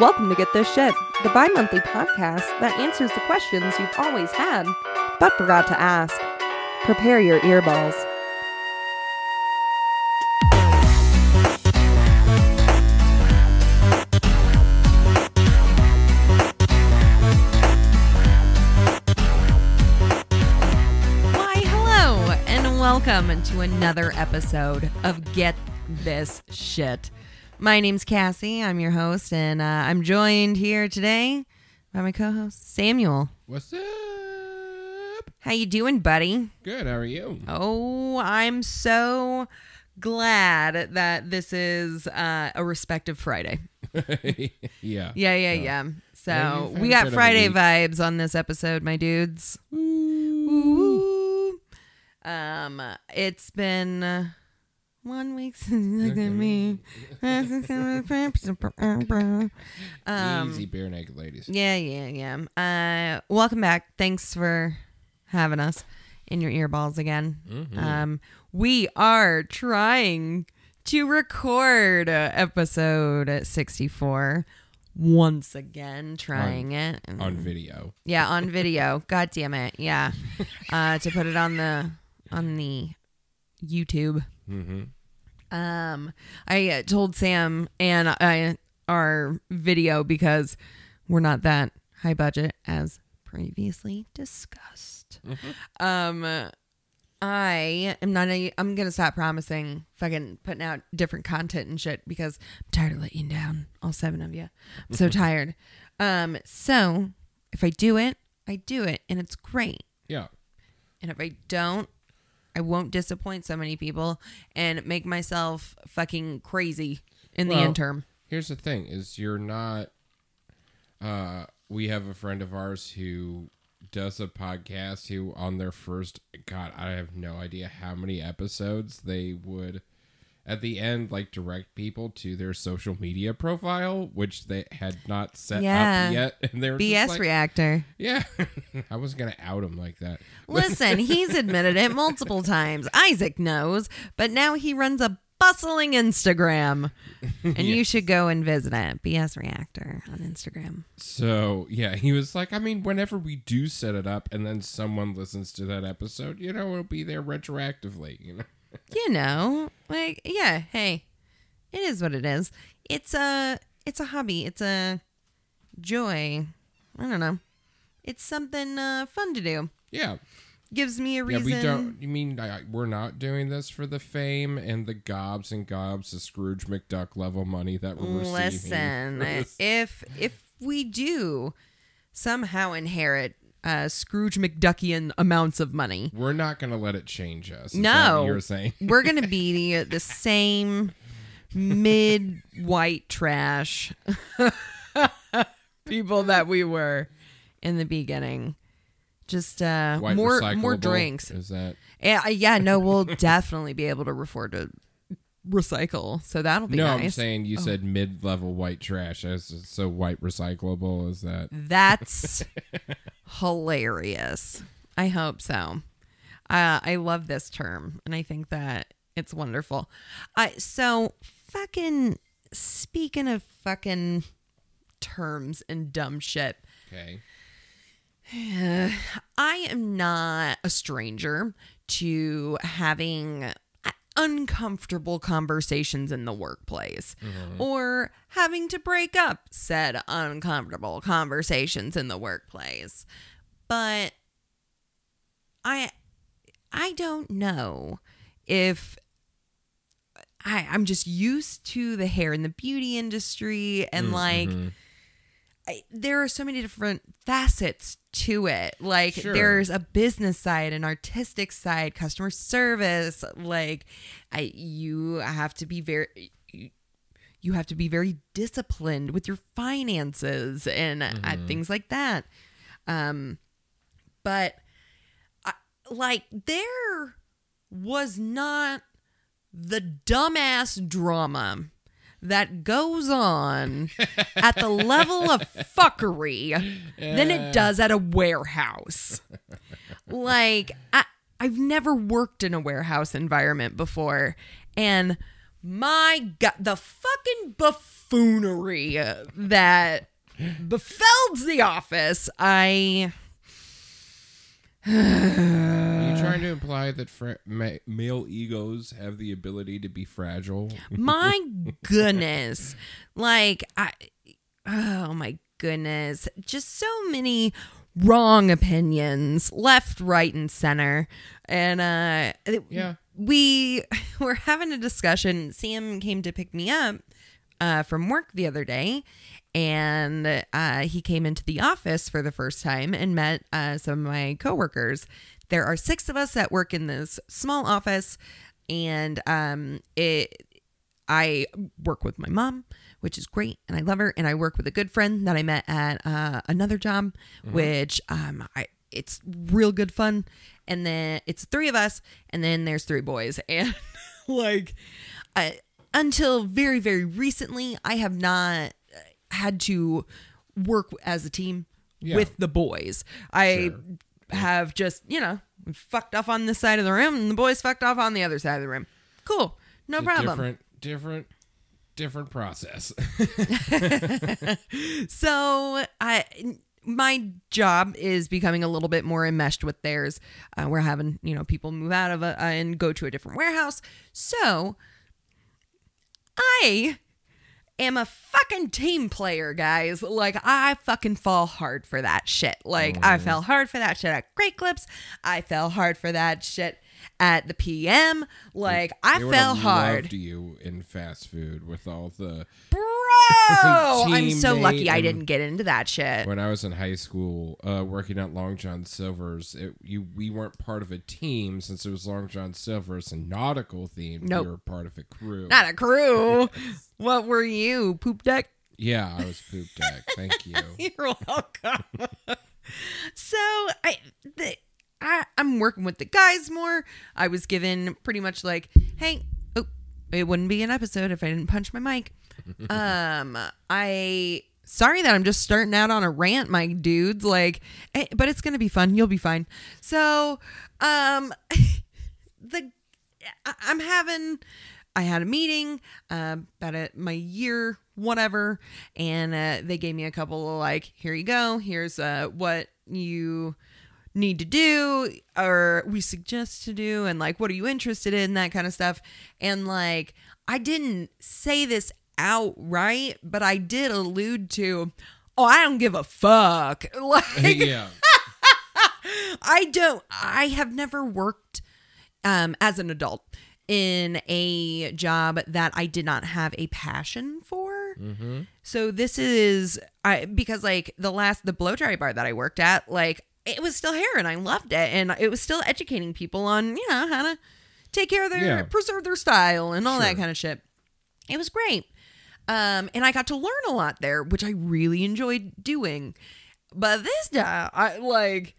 Welcome to Get This Shit, the bi monthly podcast that answers the questions you've always had but forgot to ask. Prepare your earballs. Why, hello, and welcome to another episode of Get This Shit. My name's Cassie. I'm your host, and uh, I'm joined here today by my co-host Samuel. What's up? How you doing, buddy? Good. How are you? Oh, I'm so glad that this is uh, a respective Friday. yeah. Yeah, yeah, yeah. So we got bit of a Friday vibes on this episode, my dudes. Ooh. Um, it's been one week since you looked at me. um, Easy Barenaked Ladies. yeah, yeah, yeah. Uh, welcome back. Thanks for having us in your earballs again. Mm-hmm. Um, we are trying to record episode 64 once again, trying it. On video. Yeah, on video. God damn it. Yeah. Uh, to put it on the on the YouTube. Mm-hmm. Um, I uh, told Sam and I our video because we're not that high budget as previously discussed. Um, I am not. A, I'm gonna stop promising fucking putting out different content and shit because I'm tired of letting you down, all seven of you. I'm so tired. Um, so if I do it, I do it, and it's great. Yeah. And if I don't, I won't disappoint so many people and make myself fucking crazy in the interim. Here's the thing: is you're not. Uh, we have a friend of ours who does a podcast. Who on their first, God, I have no idea how many episodes they would. At the end, like direct people to their social media profile, which they had not set Yeah. up yet, and they were BS like, reactor. Yeah, I was gonna out him like that. Listen, he's admitted it multiple times. Isaac knows, but now he runs a bustling Instagram. And you should go and visit it. BS Reactor on Instagram. So yeah, he was like, I mean, whenever we do set it up, and then someone listens to that episode, you know, it'll be there retroactively. You know, You know, like yeah, hey. It is what it is. It's a it's a hobby. It's a joy. I don't know. It's something uh, fun to do. yeah, Gives me a reason. yeah. We don't. You mean I, we're not doing this for the fame and the gobs and gobs of Scrooge McDuck level money that we're receiving? Listen, if if we do somehow inherit uh, Scrooge McDuckian amounts of money, we're not gonna let it change us. No. you're saying. we're gonna be the same mid white trash people that we were in the beginning. Just uh, more more drinks. Is that? Yeah, yeah, no, we'll definitely be able to afford to recycle. So that'll be no, nice. Oh. I'm saying you said mid-level white trash. As so white recyclable is that? That's hilarious. I hope so. Uh, I love this term, and I think that it's wonderful. I so fucking speaking of fucking terms and dumb shit. Okay. I am not a stranger to having uncomfortable conversations in the workplace mm-hmm. or having to break up said uncomfortable conversations in the workplace. But I I don't know if I, I'm just used to the hair and the beauty industry and mm, like mm-hmm. I, there are so many different facets to it. Like Sure. there's a business side, an artistic side, customer service. Like I, you have to be very, you have to be very disciplined with your finances and uh, things like that. Um, but I, like there was not the dumbass drama that goes on at the level of fuckery than it does at a warehouse. Like I I've never worked in a warehouse environment before and my god, the fucking buffoonery that befell the office. I Are you trying to imply that fra- ma- male egos have the ability to be fragile? my goodness like i oh my goodness just so many wrong opinions left right and center and uh it- Yeah. we were having a discussion sam came to pick me up uh from work the other day and uh he came into the office for the first time and met uh some of my coworkers there are six of us that work in this small office and um it I work with my mom, which is great, and I love her. And I work with a good friend that I met at uh, another job, which um, I it's real good fun. And then it's three of us, and then there's three boys, and like I, until very very recently, I have not uh, had to work as a team Yeah. with the boys. I Sure. have just you know fucked off on this side of the room, and the boys fucked off on the other side of the room. Cool, no It's problem. Different, different, different process. So I my job is becoming a little bit more enmeshed with theirs. Uh, we're having you know people move out of a, uh, and go to a different warehouse. So I am a fucking team player, guys. Like I fucking fall hard for that shit. Like I mm. fell hard for that shit at Great Clips. I fell hard for that shit at the PM. Like I fell hard. Loved you in fast food with all the. Bro, I'm so lucky I didn't get into that shit. When I was in high school, uh, working at Long John Silver's, it, you we weren't part of a team since it was Long John Silver's and nautical themed. Nope. We were part of a crew. Not a crew. what were you? Poop deck? yeah, I was poop deck. Thank you. You're welcome. so I, the, I, I'm working with the guys more. I was given pretty much like, hey, oh, it wouldn't be an episode if I didn't punch my mic. um, I. Sorry that I'm just starting out on a rant, my dudes. Like, eh, but it's gonna be fun. You'll be fine. So, um, the I'm having I had a meeting uh, about a, my year whatever and uh, they gave me a couple of like here you go here's uh, what you need to do or we suggest to do and like what are you interested in that kind of stuff and like I didn't say this outright but I did allude to oh I don't give a fuck like yeah. I don't. I have never worked um, as an adult in a job that I did not have a passion for. So this is I because like the last the blow dry bar that I worked at, like it was still hair and I loved it, and it was still educating people on you know how to take care of their Yeah. preserve their style and all that kind of shit. It was great. Um, and I got to learn a lot there, which I really enjoyed doing. But this job, I like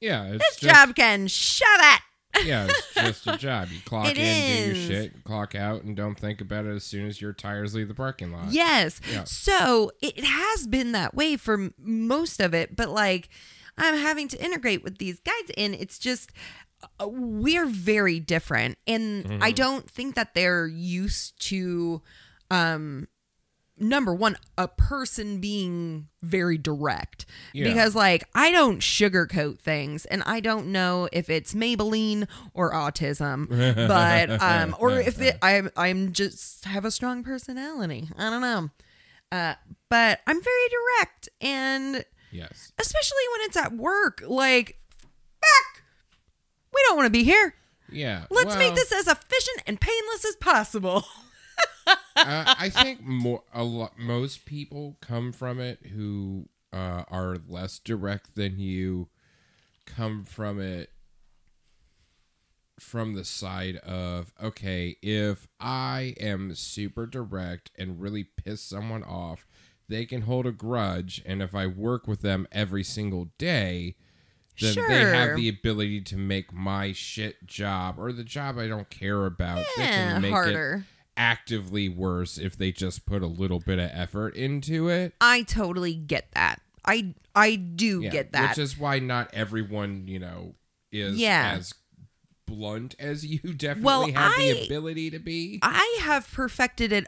Yeah. It's this just, job can shut it. Yeah, it's just a job. You clock It in, do your shit, clock out, and don't think about it as soon as your tires leave the parking lot. Yes. Yeah. So it has been that way for most of it, but like I'm having to integrate with these guys, and it's just uh, we're very different, and Mm-hmm. I don't think that they're used to. Um number one a person being very direct Yeah. because like i don't sugarcoat things and i don't know if it's maybelline or autism but um or if it i'm i'm just have a strong personality i don't know uh but i'm very direct and Yes. especially when it's at work like fuck we don't want to be here Yeah. let's make this as efficient and painless as possible uh, I think more a lot most people come from it who uh, are less direct than you. Come from it from the side of okay, if I am super direct and really piss someone off, they can hold a grudge, and if I work with them every single day. Then they have the ability to make my shit job or the job I don't care about. they can make it harder. Actively worse if they just put a little bit of effort into it. I totally get that. I I do Yeah, get that. Which is why not everyone, you know, is Yeah. as blunt as you definitely Well, have the ability to be. I have perfected it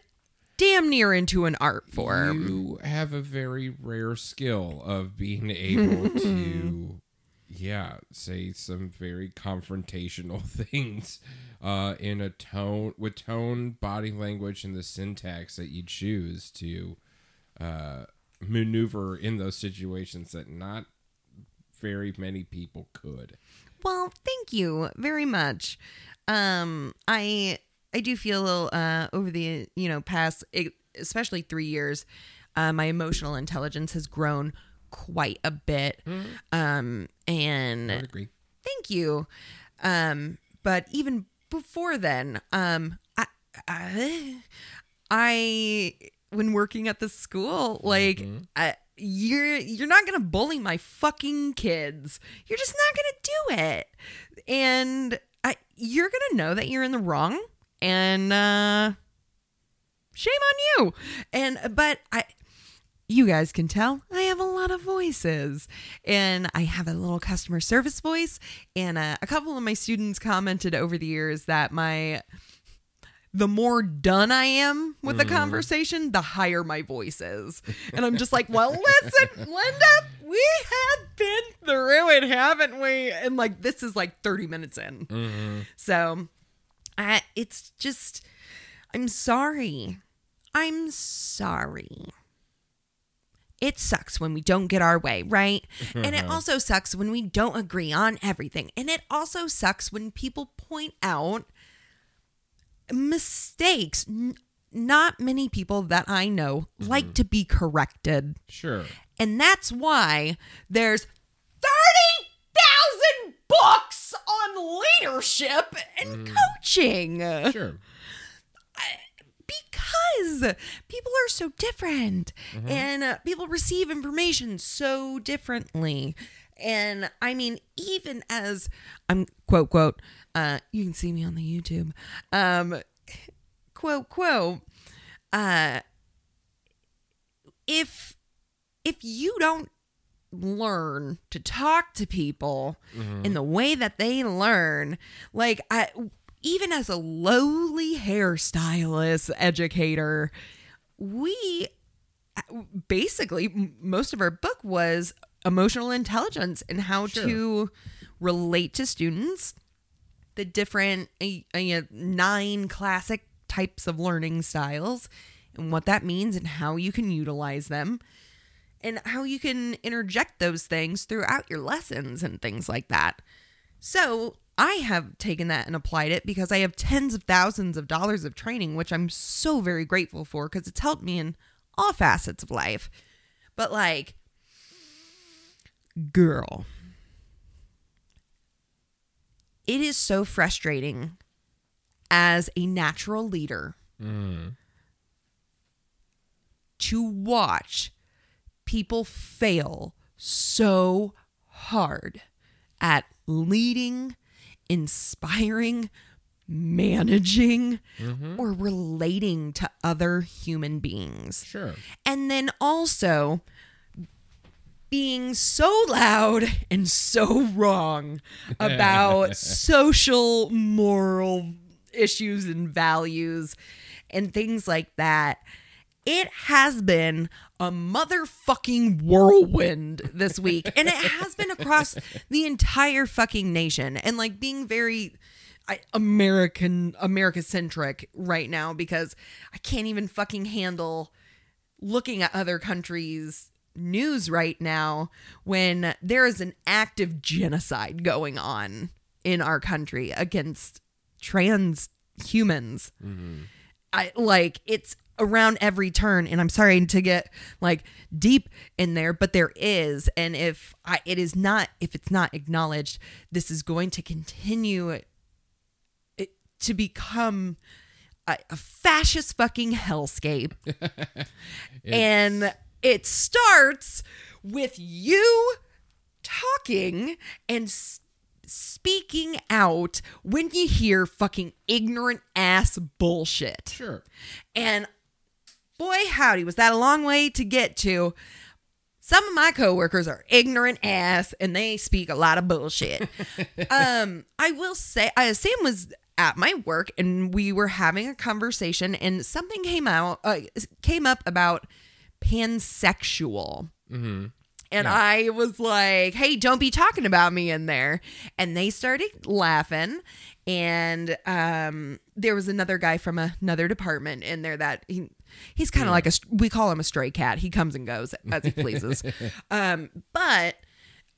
damn near into an art form. You have a very rare skill of being able to, yeah, say some very confrontational things uh, in a tone with tone, body language, and the syntax that you choose to uh, maneuver in those situations that not very many people could. Well, thank you very much. Um, I I do feel uh, over the you know past, especially three years, uh, my emotional intelligence has grown quite a bit. Um, and I agree. thank you. Um, but even before then, um, I, I, I when working at the school, like, I, you're you're not gonna bully my fucking kids. You're just not gonna do it, and I, you're gonna know that you're in the wrong, and uh, shame on you. And but I you guys can tell I have a lot of voices. And I have a little customer service voice. And uh, a couple of my students commented over the years that my. The more done I am with the conversation, the higher my voice is. And I'm just like, well, listen, Linda, we have been through it, haven't we? And like, this is like 30 minutes in. So I, it's just, I'm sorry. I'm sorry it sucks when we don't get our way, right? and it mm-hmm. also sucks when we don't agree on everything. And it also sucks when people point out mistakes. N- not many people that I know like mm-hmm. to be corrected. Sure. And that's why there's 30,000 books on leadership and mm. coaching Sure. Because people are so different and uh, people receive information so differently. And i mean even as i'm quote quote uh you can see me on the youtube um quote quote uh if if you don't learn to talk to people in the way that they learn like i even as a lowly hairstylist educator we basically most of our book was emotional intelligence and how Sure. to relate to students the different uh, uh, nine classic types of learning styles and what that means and how you can utilize them and how you can interject those things throughout your lessons and things like that. So, I have taken that and applied it because I have tens of thousands of dollars of training, which I'm so very grateful for because it's helped me in all facets of life. But, like, girl, it is so frustrating as a natural leader to watch people fail so hard at leading, inspiring, managing, mm-hmm. or relating to other human beings. Sure. And then also being so loud and so wrong about social, moral issues and values and things like that. It has been a motherfucking whirlwind this week. And it has been across the entire fucking nation. And like being very American, America centric right now because I can't even fucking handle looking at other countries' news right now when there is an active genocide going on in our country against trans humans. Mm-hmm. I like it's around every turn and I'm sorry to get like deep in there but there is and if I it is not if it's not acknowledged this is going to continue it, to become a, a fascist fucking hellscape and it starts with you talking and s- speaking out when you hear fucking ignorant ass bullshit. Sure. And boy, howdy, was that a long way to get to. some of my coworkers are ignorant ass and they speak a lot of bullshit. um, I will say, uh, Sam was at my work and we were having a conversation and something came out uh, came up about pansexual. Mm-hmm. And Yeah. I was like, hey, don't be talking about me in there. And they started laughing. And um, there was another guy from another department in there that he, he's kind of like a, we call him a stray cat. He comes and goes as he pleases. um, but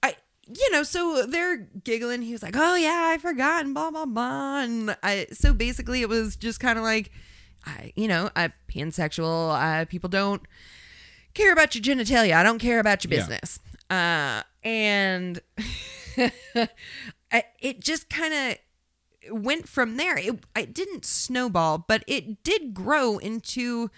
I, you know, so they're giggling. He was like, oh, yeah, I forgot, and blah, blah, blah. And I, so basically it was just kind of like, I, you know, I pansexual. Uh, people don't care about your genitalia. I don't care about your Yeah. business. Uh, and I- it just kind of went from there. It, it didn't snowball, but it did grow into,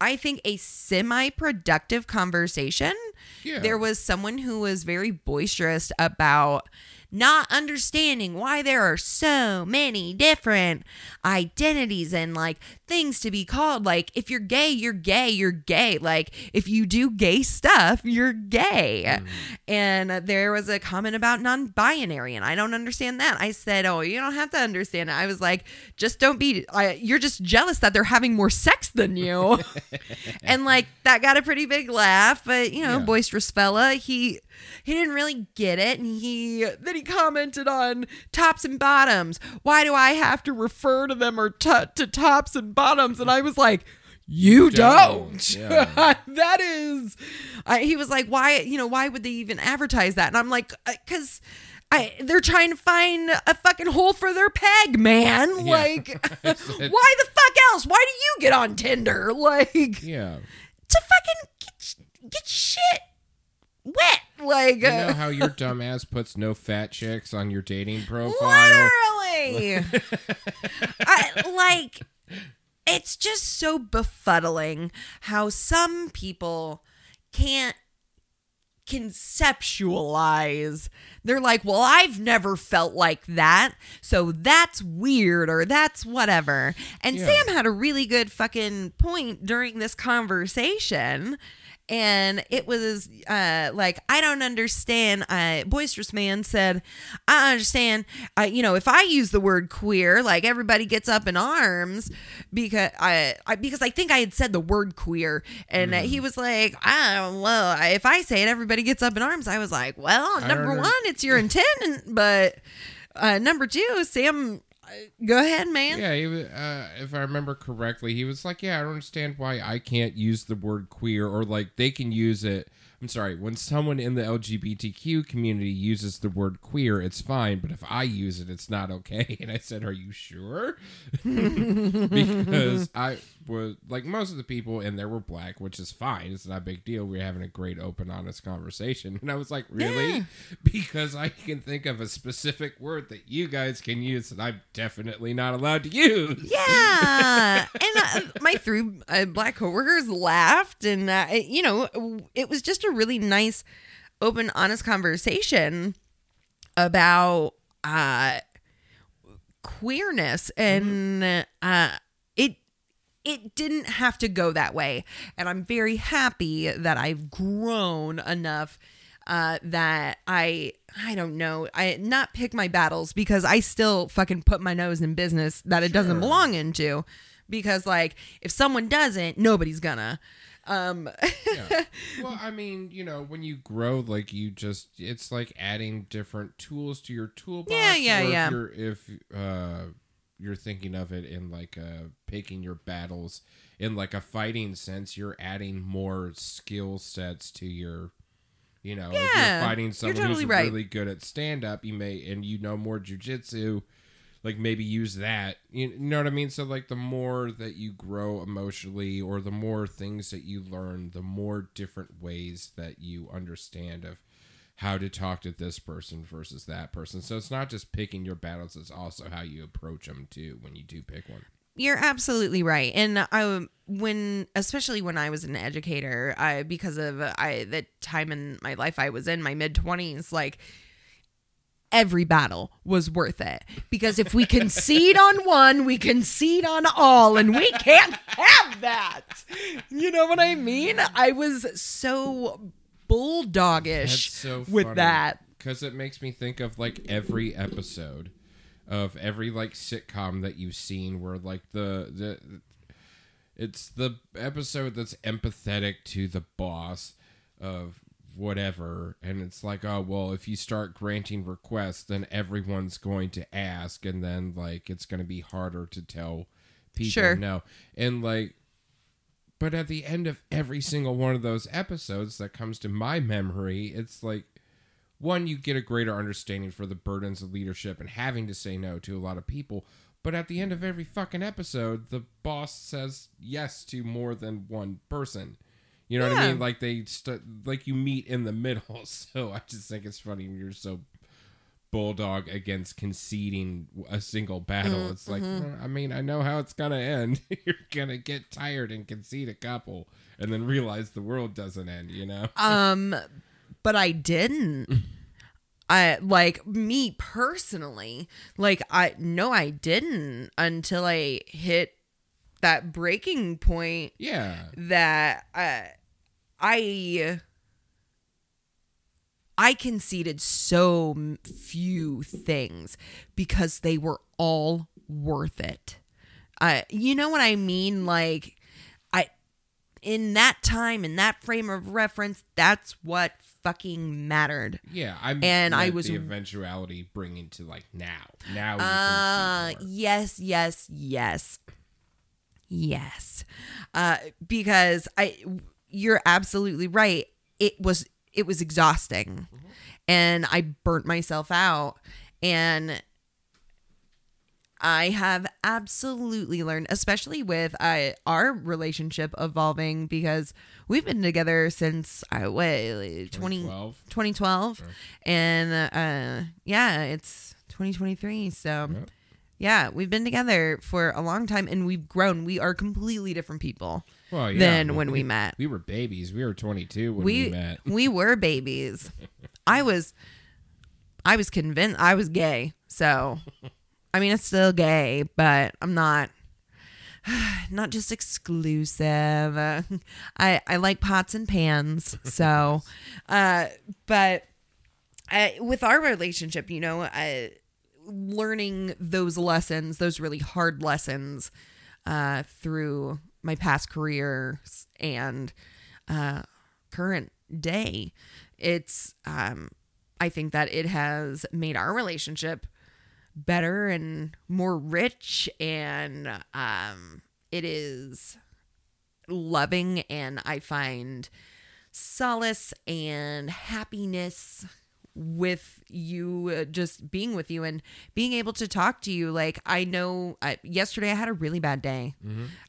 I think, a semi productive conversation. Yeah. There was someone who was very boisterous about not understanding why there are so many different identities and like things to be called. Like, if you're gay, you're gay, you're gay. Like, if you do gay stuff, you're gay. And uh, there was a comment about non binary, and I don't understand that. I said, Oh, you don't have to understand it. I was like, Just don't be, I, you're just jealous that they're having more sex than you. and like, that got a pretty big laugh, but you know, Yeah. boisterous fella, he, he didn't really get it and he then he commented on tops and bottoms why do i have to refer to them or t- to tops and bottoms and i was like you Don't. don't, Yeah. that is I he was like why you know why would they even advertise that and i'm like uh, because I, they're trying to find a fucking hole for their peg, man. Yeah. Like, why the fuck else? Why do you get on Tinder? Like, Yeah. to fucking get, get shit wet. Like, You know uh, how your dumbass puts no fat chicks on your dating profile? literally. I like. It's just so befuddling how some people can't conceptualize. They're like, well, I've never felt like that, so that's weird or that's whatever. And Yeah. Sam had a really good fucking point during this conversation. And it was uh, like, I don't understand. Uh, Boisterous Man said, I understand. Uh, you know, if I use the word queer, like everybody gets up in arms because I, I because I think I had said the word queer, and uh, he was like, I don't know. If I say it, everybody gets up in arms. I was like, well, number one, it's your intent, but uh, number two, Sam, uh, go ahead, man. Yeah, he uh, if I remember correctly, he was like, "Yeah, I don't understand why I can't use the word queer, or like they can use it." I'm sorry, when someone in the LGBTQ community uses the word queer, it's fine, but if I use it, it's not okay. And I said, "Are you sure?" because I was like most of the people in there were black, which is fine. It's not a big deal. We are having a great, open, honest conversation, and I was like, "Really?" Yeah. Because I can think of a specific word that you guys can use that I'm definitely not allowed to use. Yeah, and uh, my three uh, black coworkers laughed, and uh, you know, it was just a really nice, open, honest conversation about uh, queerness, and uh, it it didn't have to go that way, and I'm very happy that I've grown enough uh, that I I don't know I not pick my battles because I still fucking put my nose in business that it doesn't belong into because like if someone doesn't nobody's gonna um yeah. Well, I mean, you know, when you grow, like you just, it's like adding different tools to your toolbox. Yeah, yeah, or if yeah. You're, if uh, you're thinking of it in like uh, picking your battles in like a fighting sense, you're adding more skill sets to your. You know, if you're fighting you're someone totally who's right. really good at stand up, you may and you know more jujitsu, like maybe use that. You know what I mean? So like the more that you grow emotionally or the more things that you learn, the more different ways that you understand of how to talk to this person versus that person. So it's not just picking your battles, it's also how you approach them too when you do pick one. You're absolutely right. And I when especially when I was an educator, I because of I the time in my life I was in my mid 20s like every battle was worth it because if we concede on one, we concede on all and we can't have that. You know what I mean? I was so bulldogish so with that. because it makes me think of like every episode of every like sitcom that you've seen where like the the it's the episode that's empathetic to the boss of whatever and it's like oh well if you start granting requests then everyone's going to ask and then like it's going to be harder to tell people Sure. no and like but at the end of every single one of those episodes that comes to my memory it's like one you get a greater understanding for the burdens of leadership and having to say no to a lot of people. But at the end of every fucking episode the boss says yes to more than one person. You know what i mean? Like they st- like you meet in the middle. So i just think it's funny when you're so bulldog against conceding a single battle. It's like "Uh, i mean i know how it's gonna end. You're gonna get tired and concede a couple and then realize the world doesn't end you know? Um, but I didn't. I like me personally, like I no, I didn't until I hit that breaking point yeah. that uh, I I conceded so few things because they were all worth it. Uh, you know what I mean? Like, I in that time in that frame of reference, that's what fucking mattered. Yeah, I'm And I was- the eventuality bringing to like now. Now Uh, can see more. yes, yes, yes. Yes. Uh because I you're absolutely right. It was it was exhausting. And I burnt myself out. And I have absolutely learned, especially with uh, our relationship evolving, because we've been together since I what 20, 2012. 2012 and uh yeah it's 2023 so Yep. yeah we've been together for a long time and we've grown. We are completely different people Well, yeah, than when we met we were babies. We were 22 when we we, met. we were babies i was i was convinced i was gay so i mean it's still gay but i'm not not just exclusive Uh, i i like pots and pans so uh but I, with our relationship you know I, learning those lessons those really hard lessons uh through my past careers and uh current day it's um i think that it has made our relationship better and more rich and um it is loving and i find solace and happiness with you uh, just being with you and being able to talk to you. Like i know uh, yesterday i had a really bad day.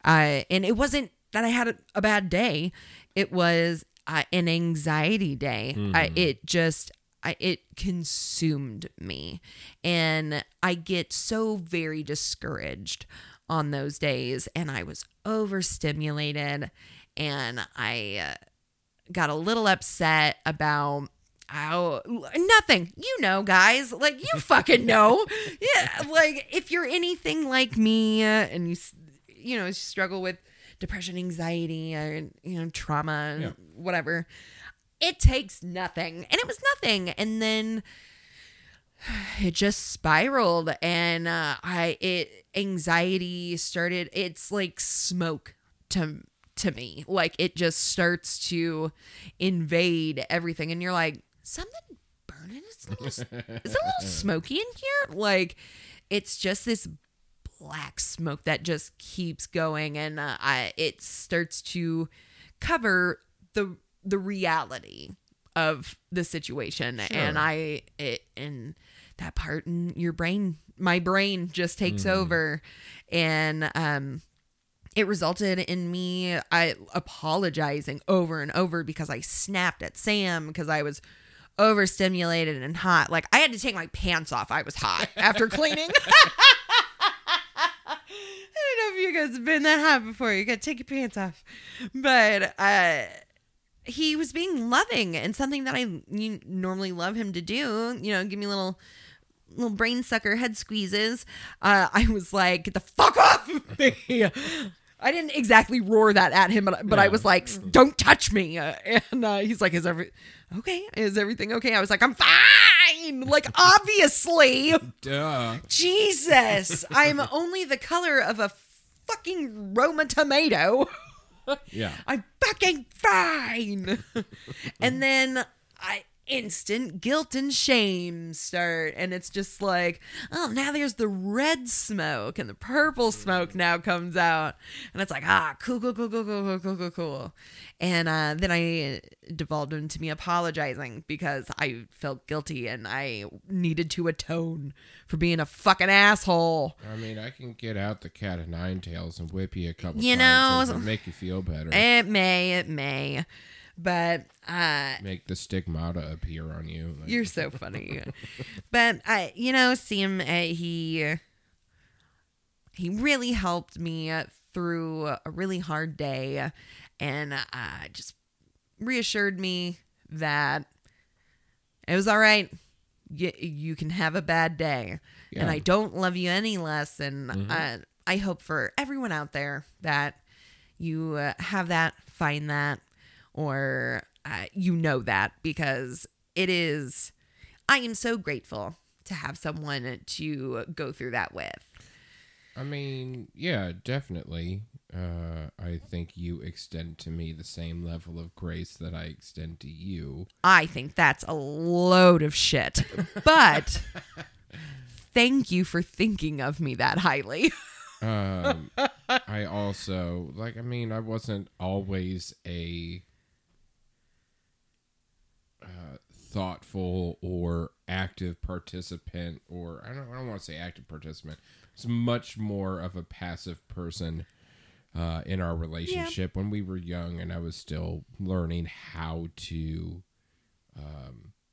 Uh, and it wasn't that i had a, a bad day. It was uh, an anxiety day. I, it just I, it consumed me. And i get so very discouraged on those days. And i was overstimulated. And i uh, got a little upset about how nothing. You know guys. Like you fucking know. Yeah like if you're anything like me uh, and you you know struggle with depression anxiety or you know trauma Yeah. whatever it takes nothing. And it was nothing. And then it just spiraled. And uh, i it anxiety started it's like smoke to to me. Like it just starts to invade everything. And you're like something burning? It's a little, is it a little smoky in here? Like it's just this black smoke that just keeps going and uh, I, it starts to cover the the reality of the situation. And i it and that part in your brain my brain just takes over. And um it resulted in me I apologizing over and over because I snapped at Sam because I was overstimulated and hot. Like I had to take my pants off. I was hot after cleaning. I don't know if you guys have been that hot before. You gotta take your pants off. But uh he was being loving and something that I normally love him to do. You know, give me little little brain sucker head squeezes. Uh, I was like, get the fuck off of me. I didn't exactly roar that at him, but, but I was like, "Don't touch me!" Uh, and uh, he's like, "Is every okay? Is everything okay?" I was like, "I'm fine." Like, obviously, Duh. Jesus, I'm only the color of a fucking Roma tomato. Yeah. I'm fucking fine. and then I instant guilt and shame start. And it's just like oh now there's the red smoke and the purple smoke now comes out. And it's like ah cool cool cool cool cool cool cool cool. Cool and uh, then i devolved into me apologizing because i felt guilty and i needed to atone for being a fucking asshole. I mean, I can get out the cat of nine tails and whip you a couple You times know, and make you feel better. it may it may but uh make the stigmata appear on you. Like, You're so funny. but I, you know, Sam, uh, he he really helped me through a really hard day, and uh, just reassured me that it was all right. You, you can have a bad day, and I don't love you any less. And uh, I hope for everyone out there that you uh, have that, find that, or uh, you know that because it is. I am so grateful to have someone to go through that with. I mean, yeah, definitely. Uh, I think you extend to me the same level of grace that I extend to you. I think that's a load of shit. But thank you for thinking of me that highly. Um, I also like. I mean, I wasn't always a uh, thoughtful or active participant, or I don't. I don't want to say active participant. It's much more of a passive person uh, in our relationship when we were young, and I was still learning how to.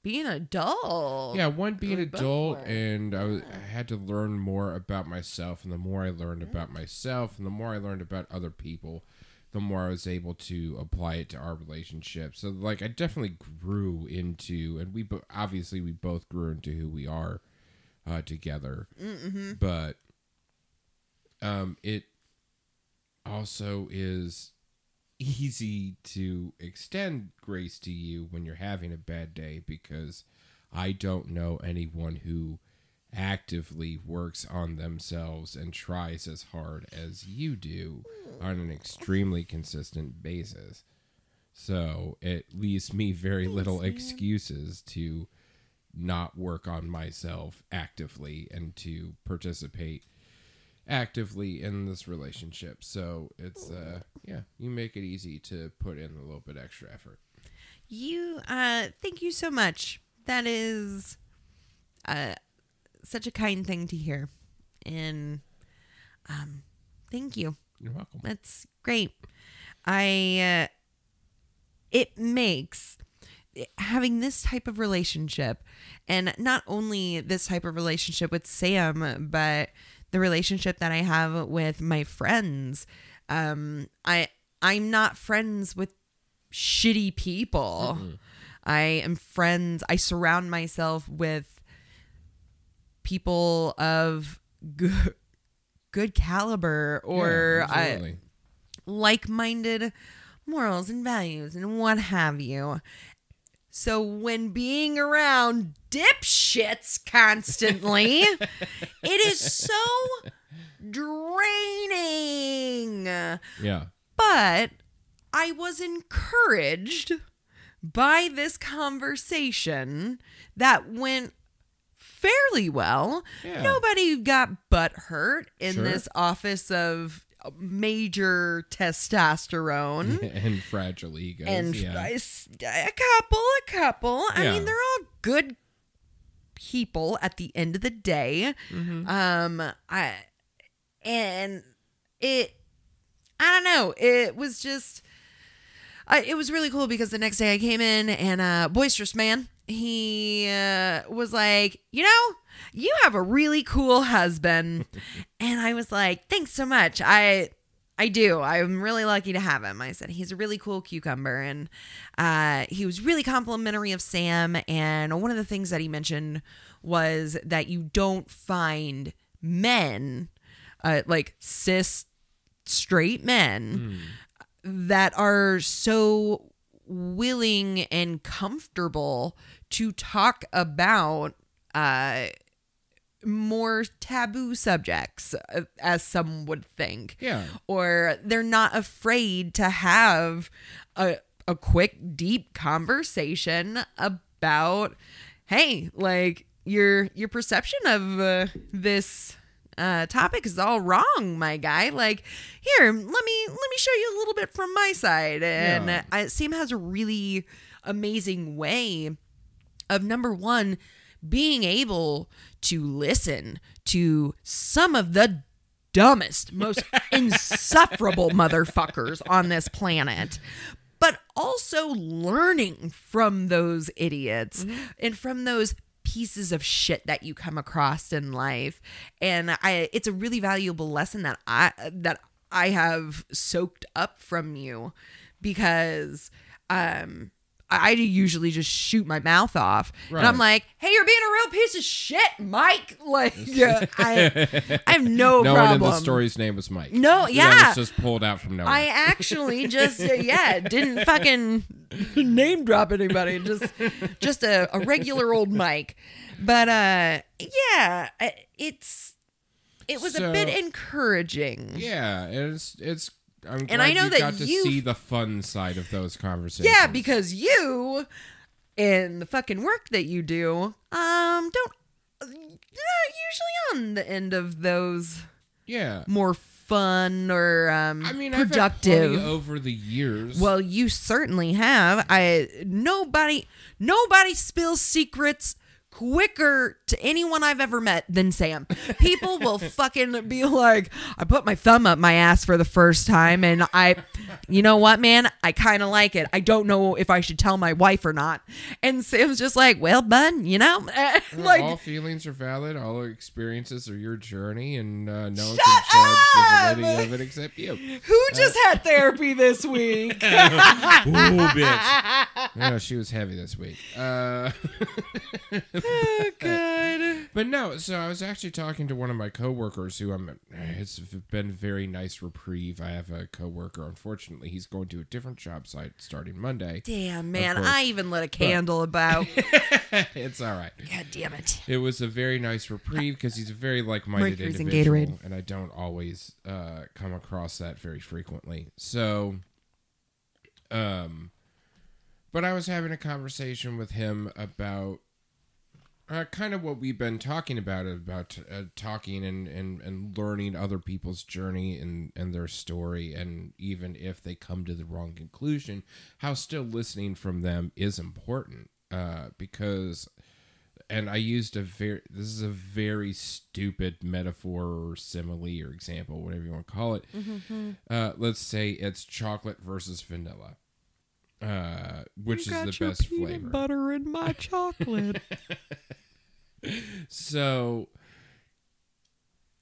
Be an adult. Yeah, one being an adult, were. and I, was, I had to learn more about myself. And the more I learned about myself, and the more I learned about other people, the more I was able to apply it to our relationship. So, like, I definitely grew into, and we bo- obviously we both grew into who we are uh, together. Mm-hmm. But um, it also is easy to extend grace to you when you're having a bad day because I don't know anyone who actively works on themselves and tries as hard as you do on an extremely consistent basis. So it leaves me very little excuses to not work on myself actively and to participate actively in this relationship. So it's uh yeah, you make it easy to put in a little bit extra effort. You uh thank you so much. That is uh such a kind thing to hear. And um thank you. You're welcome. That's great. I uh, it makes having this type of relationship and not only this type of relationship with Sam but the relationship that I have with my friends um I I'm not friends with shitty people. I am friends I surround myself with people of good good caliber or uh, Yeah, I, like-minded morals and values and what have you. So when being around dipshits constantly, it is so draining. yeah. But I was encouraged by this conversation that went fairly well. Yeah. Nobody got butt hurt in Sure. this office of major testosterone. and fragile egos. and yeah. A couple, a couple. I Yeah. mean, they're all good people at the end of the day. Mm-hmm. Um, I and it, I don't know. It was just, I, it was really cool because the next day I came in and uh, boisterous man. He uh, was like, you know, you have a really cool husband, and I was like, thanks so much. I I do. I'm really lucky to have him. I said he's a really cool cucumber, and uh, he was really complimentary of Sam. And one of the things that he mentioned was that you don't find men, uh, like cis straight men that are so willing and comfortable to talk about uh more taboo subjects uh, as some would think Yeah. or they're not afraid to have a a quick deep conversation about hey like your your perception of uh, this uh, topic is all wrong my guy like here let me let me show you a little bit from my side and Yeah. uh, Sam has a really amazing way of number one being able to listen to some of the dumbest most insufferable motherfuckers on this planet but also learning from those idiots and from those pieces of shit that you come across in life. And i it's a really valuable lesson that i that i have soaked up from you because um I usually just shoot my mouth off, and I'm like, "Hey, you're being a real piece of shit, Mike." Like, yeah, I, I have no, no problem. one in the story's name was Mike. No, yeah. was just pulled out from nowhere. I actually just uh, yeah didn't fucking name drop anybody just just a, a regular old Mike, but uh yeah it's it was a bit encouraging. yeah, it's it's. I'm glad I know you that got to you've- see the fun side of those conversations. Yeah, because you and the fucking work that you do um don't not usually on the end of those yeah, more fun or um I mean, productive over the years. Well, you certainly have. I nobody nobody spills secrets quicker to anyone I've ever met than Sam. People will fucking be like, I put my thumb up my ass for the first time and I you know what, man? I kind of like it. I don't know if I should tell my wife or not. And Sam's just like, "Well, bud, you know?" Like all feelings are valid. All experiences are your journey, and uh, no one can judge the validity of it except you. who just had therapy this week? Ooh, bitch. No, she was heavy this week. Uh, God. but no, so I was actually talking to one of my coworkers who I'm. It's been very nice reprieve. I have a coworker. Unfortunately, he's going to a different job site starting Monday. Damn, man. I even lit a candle about. it's all right. God damn it. It was a very nice reprieve because he's a very like-minded Mercury's individual, Gatorade. and I don't always uh, come across that very frequently. So, um, but I was having a conversation with him about uh, kind of what we've been talking about about uh, talking and, and and learning other people's journey and and their story, and even if they come to the wrong conclusion, how still listening from them is important uh, because and I used a very this is a very stupid metaphor or simile or example, whatever you want to call it. Uh, let's say it's chocolate versus vanilla, uh, which is the best flavor. butter in my chocolate. So,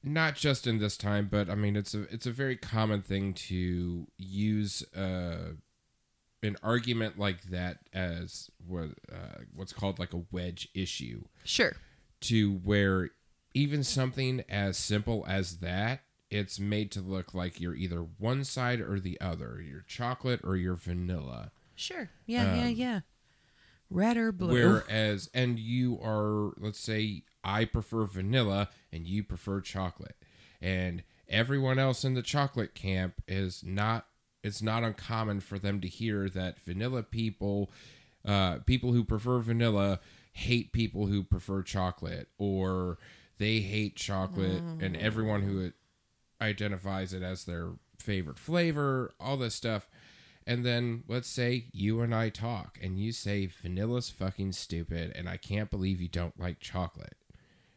not just in this time, but I mean, it's a it's a very common thing to use uh, an argument like that as what uh, what's called like a wedge issue. sure. to where even something as simple as that it's made to look like you're either one side or the other you're chocolate or you're vanilla Sure. Yeah, yeah, yeah. Red or blue. whereas and you are let's say i prefer vanilla and you prefer chocolate. And everyone else in the chocolate camp is not it's not uncommon for them to hear that vanilla people uh, people who prefer vanilla hate people who prefer chocolate or they hate chocolate and everyone who identifies it as their favorite flavor all this stuff and then let's say you and I talk and you say vanilla's fucking stupid and I can't believe you don't like chocolate.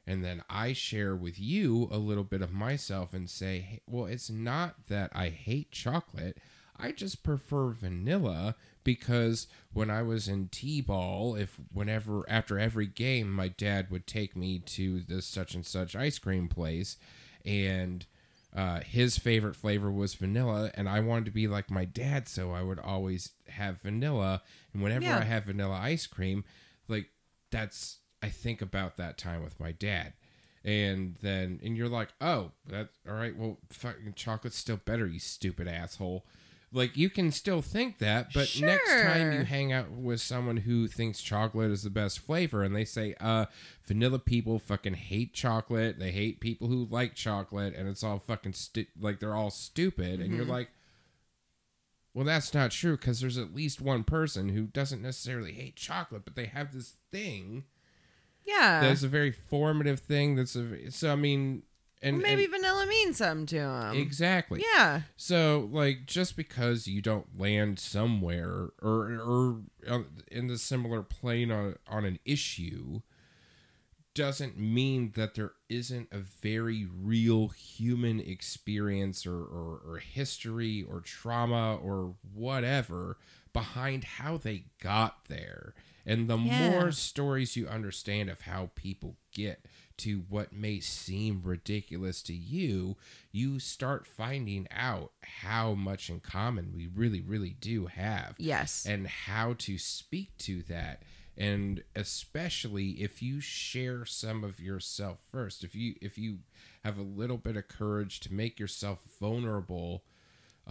And then I share with you a little bit of myself and say, "Hey, well, it's not that I hate chocolate. I just prefer vanilla because when I was in T-ball, if whenever after every game my dad would take me to this such and such ice cream place and uh, his favorite flavor was vanilla, and I wanted to be like my dad, so I would always have vanilla. And whenever Yeah. I have vanilla ice cream, like that's I think about that time with my dad, and then and you're like, oh, that's all right. Well, fucking chocolate's still better, you stupid asshole. Like you can still think that, but next time you hang out with someone who thinks chocolate is the best flavor, and they say, uh, vanilla people fucking hate chocolate. They hate people who like chocolate, and it's all fucking stu- like they're all stupid, and you're like. Well, that's not true because there's at least one person who doesn't necessarily hate chocolate, but they have this thing Yeah. that's a very formative thing. That's a so I mean, and Well, maybe and- vanilla means something to him. exactly. Yeah. So like, just because you don't land somewhere or or uh, in the similar plane on on an issue, doesn't mean that there isn't a very real human experience or, or, or history or trauma or whatever behind how they got there. And the Yeah. more stories you understand of how people get to what may seem ridiculous to you, you start finding out how much in common we really, really do have Yes. and how to speak to that and especially if you share some of yourself first if you if you have a little bit of courage to make yourself vulnerable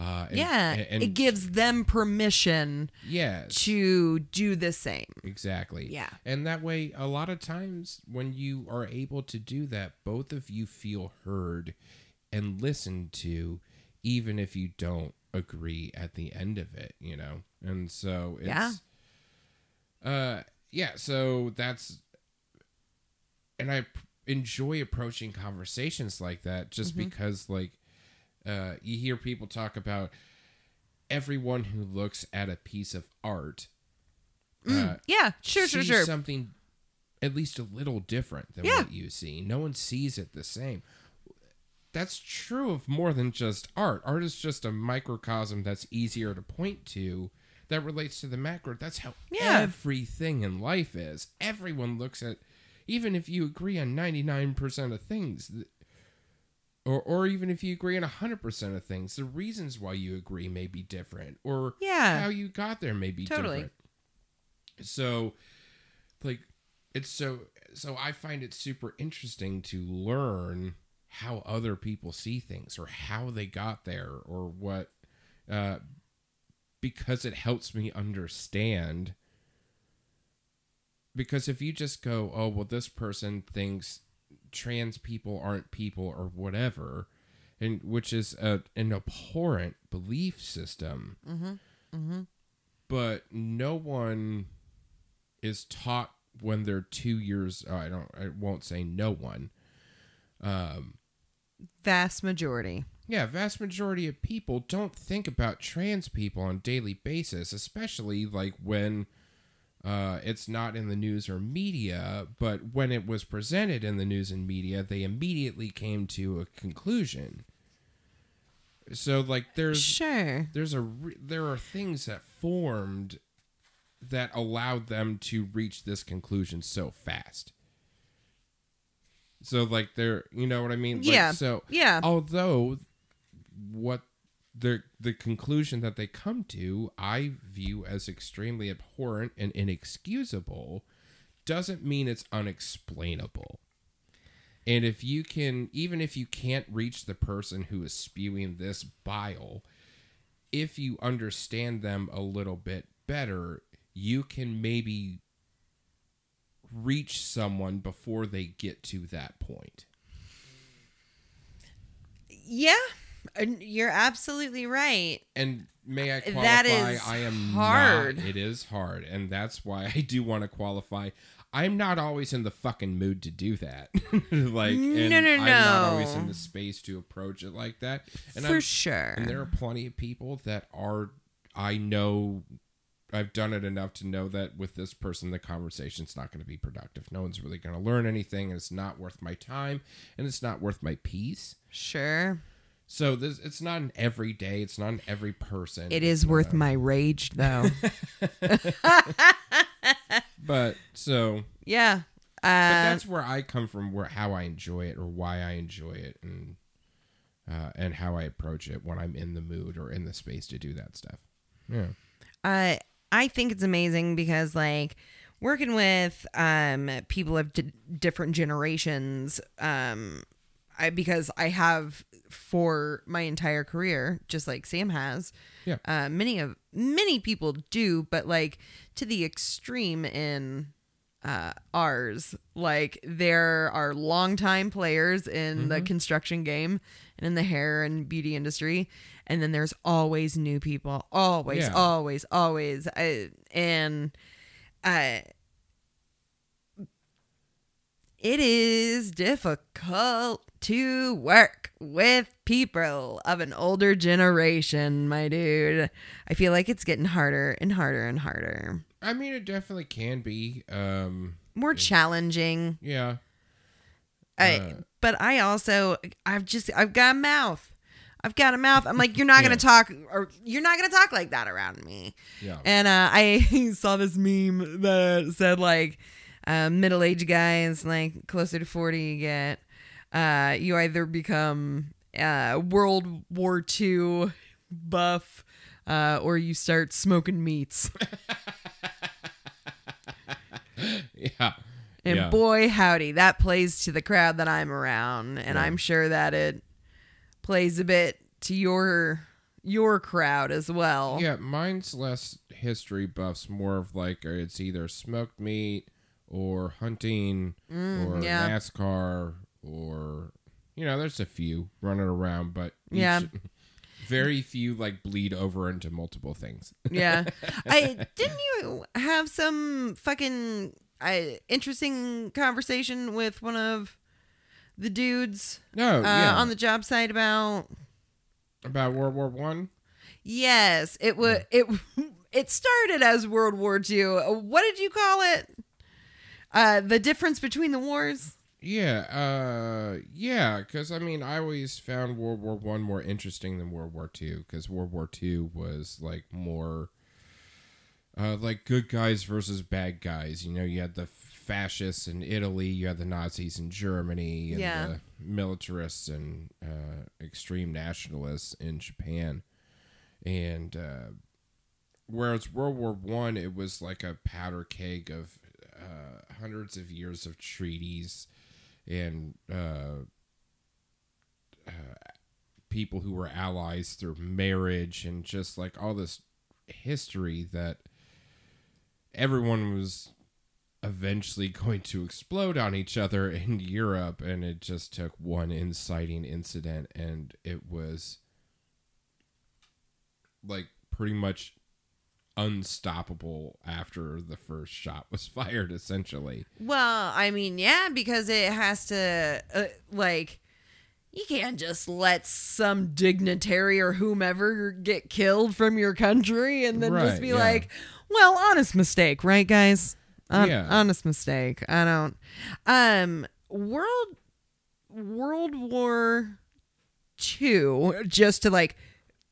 uh and, yeah. and, it gives them permission yes to do the same. exactly Yeah. and that way a lot of times when you are able to do that both of you feel heard and listened to even if you don't agree at the end of it you know and so it's Yeah. uh yeah so that's and i enjoy approaching conversations like that just Mm-hmm. because like uh you hear people talk about everyone who looks at a piece of art uh, Yeah. Sure, sure, sure. something at least a little different than Yeah. what you see. No one sees it the same. That's true of more than just art. Art is just a microcosm that's easier to point to that relates to the macro. That's how Yeah. everything in life is. Everyone looks at even if you agree on 99% of things th- or or even if you agree on 100% of things, the reasons why you agree may be different or Yeah. how you got there may be Totally. different. So like it's so so I find it super interesting to learn how other people see things or how they got there or what uh because it helps me understand because if you just go oh well this person thinks trans people aren't people or whatever and which is a, an abhorrent belief system Mm-hmm. Mm-hmm. but no one is taught when they're two years oh, i don't i won't say no one um Vast majority. yeah vast majority of people don't think about trans people on a daily basis especially like when uh, it's not in the news or media but when it was presented in the news and media they immediately came to a conclusion so like there's Sure. there's a re- there are things that formed that allowed them to reach this conclusion so fast. So like they're you know what I mean? Like, Yeah. So Yeah. although what the the conclusion that they come to I view as extremely abhorrent and inexcusable doesn't mean it's unexplainable. And if you can even if you can't reach the person who is spewing this bile, if you understand them a little bit better, you can maybe reach someone before they get to that point. Yeah. And You're absolutely right. And may I qualify? That is I am hard. Not, it is hard, and that's why I do want to qualify. I'm not always in the fucking mood to do that. like, and No, no, I'm not always in the space to approach it like that. And For I'm, sure. And there are plenty of people that are. I know. I've done it enough to know that with this person, the conversation's not going to be productive. No one's really going to learn anything, and it's not worth my time, and it's not worth my peace. Sure. So this, it's not an every day. It's not an every person. It is worth my rage, though. But so yeah. but Uh, that's where I come from, where how I enjoy it or why I enjoy it, and uh, and how I approach it when I'm in the mood or in the space to do that stuff. Yeah. uh, I think it's amazing because, like, working with um people of d- different generations um I because I have for my entire career just like Sam has Yeah. uh many of many people do but like to the extreme in uh ours like there are longtime players in Mm-hmm. the construction game and in the hair and beauty industry and then there's always new people always Yeah. always always I, and uh it is difficult to work with people of an older generation, my dude. I feel like it's getting harder and harder and harder. I mean, it definitely can be. Um, More challenging. yeah. I, Uh. but I also I've just I've got a mouth. I've got a mouth. I'm like, you're not gonna talk or you're not gonna talk like that around me. Yeah. And uh, I saw this meme that said like uh, middle aged guys, like closer to forty, you get uh, you either become uh, World War II buff uh, or you start smoking meats. yeah. And yeah. boy, howdy, that plays to the crowd that I'm around, and Yeah. I'm sure that it plays a bit to your your crowd as well. Yeah, mine's less history buffs, more of like it's either smoked meat or hunting or Mm, yeah. NASCAR or you know, there's a few running around, but each- Yeah. very few like bleed over into multiple things. Yeah. I didn't you have some fucking uh, interesting conversation with one of the dudes No, uh, yeah, on the job site about about World War One. yes, it was it it started as World War II. Uh, What did you call it? Uh, the difference between the wars. Yeah, uh, yeah, because I mean, I always found World War One more interesting than World War Two, because World War Two was like more, uh, like good guys versus bad guys. You know, you had the fascists in Italy, you had the Nazis in Germany, and Yeah. the militarists and uh, extreme nationalists in Japan, and uh, whereas World War One, it was like a powder keg of uh, hundreds of years of treaties and uh, uh, people who were allies through marriage and just like all this history that everyone was eventually going to explode on each other in Europe and it just took one inciting incident and it was like pretty much unstoppable after the first shot was fired essentially Well, I mean, yeah, because it has to, uh, like, you can't just let some dignitary or whomever get killed from your country and then just be yeah. like, well, honest mistake, right, guys? Hon- Yeah. Honest mistake. I don't. Um, World World War Two, just to like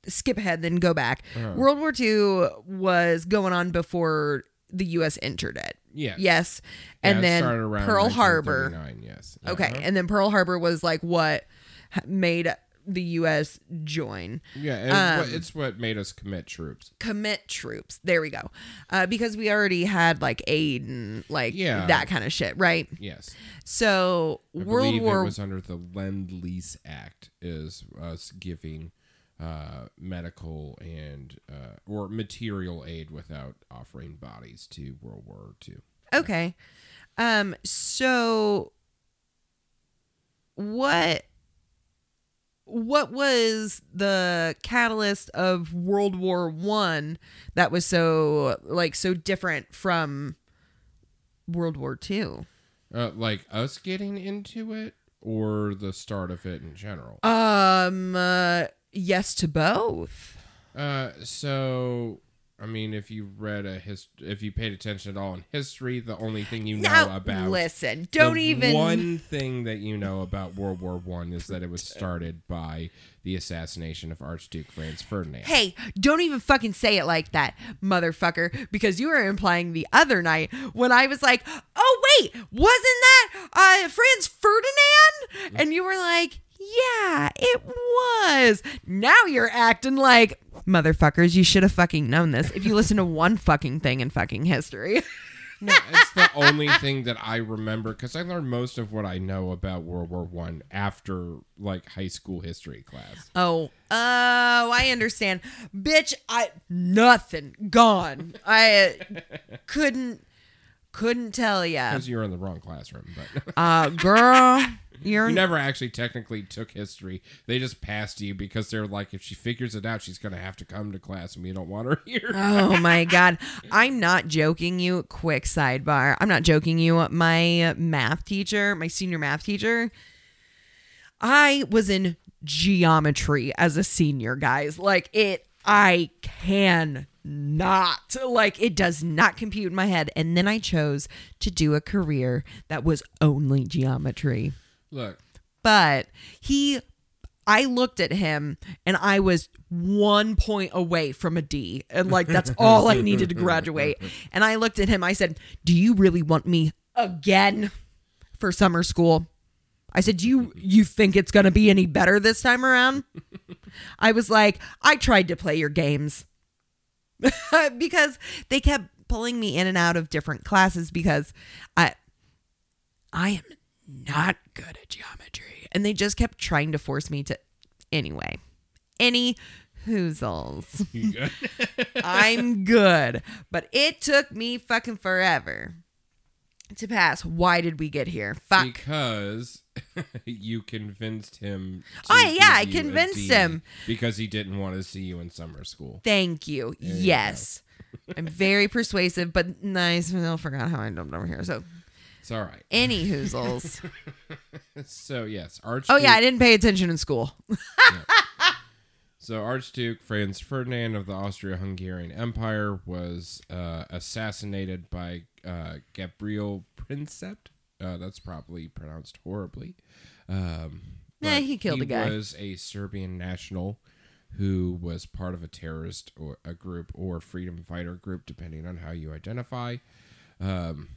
skip ahead, then go back. Uh-huh. World War Two was going on before the U.S. entered it. yeah Yes. And it then Pearl Harbor. 1939, Yes. Okay. Uh-huh. And then Pearl Harbor was like what made the U.S. join, Yeah, and it's, Um, what, it's what made us commit troops. commit troops. There we go. Uh, because we already had like aid and like Yeah. that kind of shit, right? Yes. So I World War it was under the Lend Lease Act is us giving uh, medical and uh, or material aid without offering bodies to World War II. Okay. Um so what what was the catalyst of World War 1 that was so like so different from World War 2? Uh, like us getting into it or the start of it in general. Um uh, yes to both. Uh, so I mean, if you read a hist, if you paid attention at all in history, the only thing you know Now, about listen, don't even One thing that you know about World War One is that it was started by the assassination of Archduke Franz Ferdinand. Hey, don't even fucking say it like that, motherfucker, because you were implying the other night when I was like, "Oh wait, wasn't that uh Franz Ferdinand?" And you were like, "Yeah, it was." Now you're acting like motherfuckers, you should have fucking known this if you listen to one fucking thing in fucking history. No, it's the only thing that I remember because I learned most of what I know about World War One after like high school history class. Oh, oh, I understand. Bitch, I nothing gone. I couldn't couldn't tell ya. Because you're in the wrong classroom, but Uh girl, you're you never actually technically took history. They just passed you because they're like, if she figures it out, she's gonna have to come to class, and we don't want her here. Oh my god. I'm not joking you. Quick sidebar. I'm not joking you. My math teacher, my senior math teacher, I was in geometry as a senior, guys. Like it I can not like it does not compute in my head and then I chose to do a career that was only geometry. Look, But he I looked at him and I was one point away from a D. And like that's all I needed to graduate. And I looked at him, I said, Do you really want me again for summer school? I said, Do you you think it's gonna be any better this time around? I was like, I tried to play your games. because they kept pulling me in and out of different classes because I I am not good at geometry. And they just kept trying to force me to anyway. Any hoozles. good? I'm good. But it took me fucking forever to pass. Why did we get here? Fuck. because you convinced him. To Oh, yeah, I you convinced him. because he didn't want to see you in summer school. Thank you. you yes. I'm very persuasive, but nice. I forgot how I jumped over here. So, It's all right. any hoozles. So yes, Archduke. oh, yeah, I didn't pay attention in school. So Archduke Franz Ferdinand of the Austro-Hungarian Empire was uh, assassinated by uh, Gabriel Princept. Uh, that's probably pronounced horribly. Um, Nah, he killed a guy. was a Serbian national who was part of a terrorist or a group or freedom fighter group, depending on how you identify. Um,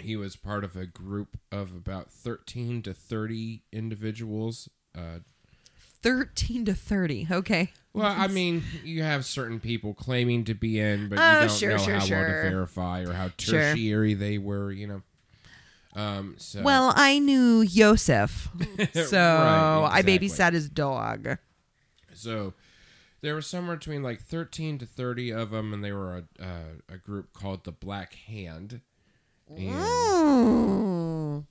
he was part of a group of about 13 to 30 individuals uh, 13 to 30. Okay. Well, I mean, you have certain people claiming to be in, but Oh, you don't sure, know sure, how well to verify or how Sure. tertiary they were. You know. Um. So. Well, I knew Yosef. So Right, I babysat his dog. So there were somewhere between like thirteen to thirty of them, and they were a uh, a group called the Black Hand. And Mm.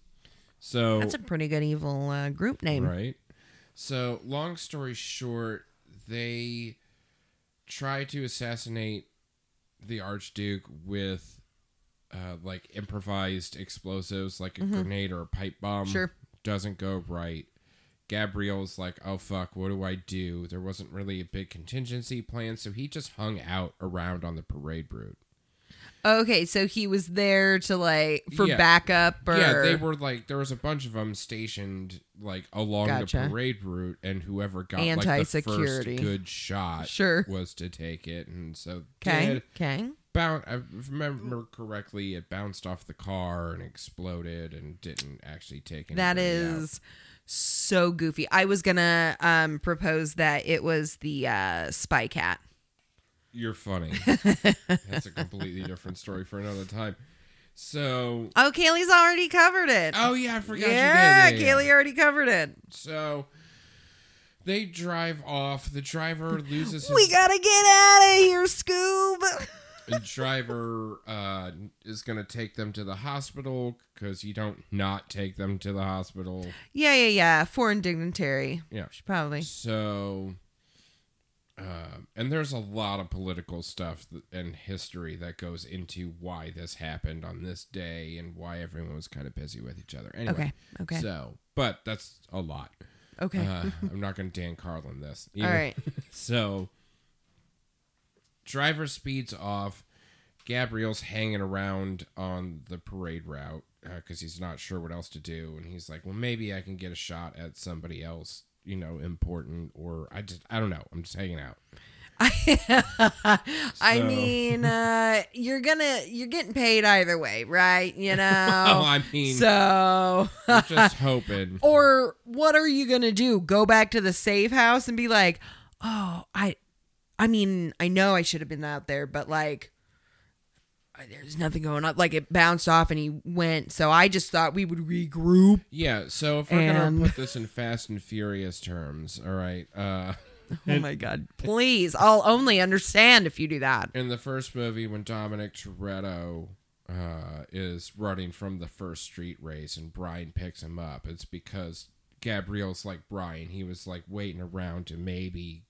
so That's a pretty good evil uh, group name. Right. So, long story short, they try to assassinate the Archduke with uh, like improvised explosives, like a grenade or a pipe bomb. Mm-hmm. Sure. Doesn't go right. Gabriel's like, oh fuck, what do I do? There wasn't really a big contingency plan, so he just hung out around on the parade route. Okay, so he was there to like for Yeah. backup or Yeah, they were like there was a bunch of them stationed like along Gotcha. the parade route, and whoever got like the Anti-security. first good shot Sure. was to take it, and so Okay. did. Okay. Boun- I remember correctly, it bounced off the car and exploded, and didn't actually take it. That is so goofy. I was gonna um propose that it was the uh spy cat. You're funny. That's a completely different story for another time. So, Oh, Kaylee's already covered it. oh yeah, I forgot yeah, you did. Yeah, yeah. Kaylee already covered it. So they drive off. The driver loses his We gotta get out of here, Scoob. the driver uh, is to take them to the hospital because you don't not take them to the hospital. Yeah, yeah, yeah. Foreign dignitary. Yeah. Should probably. So, uh, and there's a lot of political stuff th- and history that goes into why this happened on this day and why everyone was kind of busy with each other. Anyway, Okay. Okay. So, but that's a lot. okay. Uh, I'm not going to Dan Carlin this. All right. So, driver speeds off. Gabriel's hanging around on the parade route because he's not sure what else to do, and he's like, "Well, maybe I can get a shot at somebody else, you know, important, or I just, I don't know. I'm just hanging out." I So- mean, uh, you're gonna you're getting paid either way, right? You know. Oh, I mean, so, I'm just hoping. or what are you gonna do? Go back to the safe house and be like, "Oh, I, I mean, I know I should have been out there, but like, there's nothing going on. Like it bounced off and he went. So I just thought we would regroup. Yeah, so if we're And- gonna put this in Fast and Furious terms, all right. Uh, Oh my god! Please, I'll only understand if you do that. in the first movie, when Dominic Toretto uh, is running from the first street race and Brian picks him up, it's because Gabriel's like Brian. He was like waiting around to maybe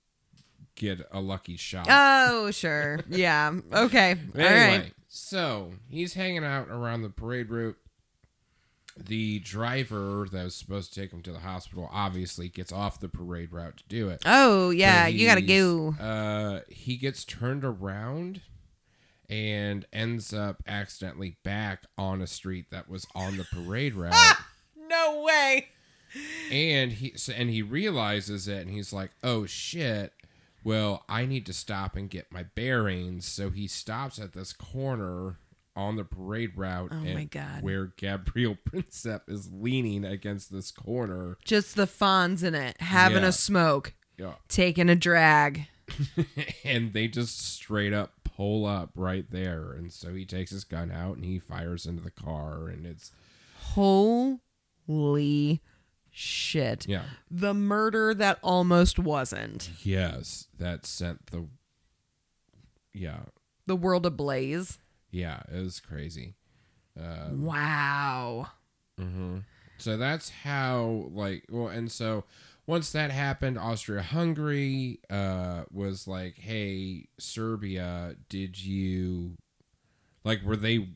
get a lucky shot. Oh sure, yeah, okay, all Anyway, right. so he's hanging out around the parade route. The driver that was supposed to take him to the hospital obviously gets off the parade route to do it. Oh yeah, you gotta go. Uh, he gets turned around and ends up accidentally back on a street that was on the parade route. No way. and he so- and he realizes it and he's like oh shit well i need to stop and get my bearings so he stops at this corner on the parade route Oh and- my God. where gabriel Princip is leaning against this corner Just the Fonz in it, having Yeah. a smoke, yeah. taking a drag. and they just straight up pull up right there and so he takes his gun out and he fires into the car and it's Holy shit! yeah The murder that almost wasn't. yes that sent the yeah The world ablaze. yeah it was crazy Uh, wow. Mm-hmm. So that's how, like, well, and so once that happened, Austria Hungary uh, was like, hey, Serbia, did you, like, were they,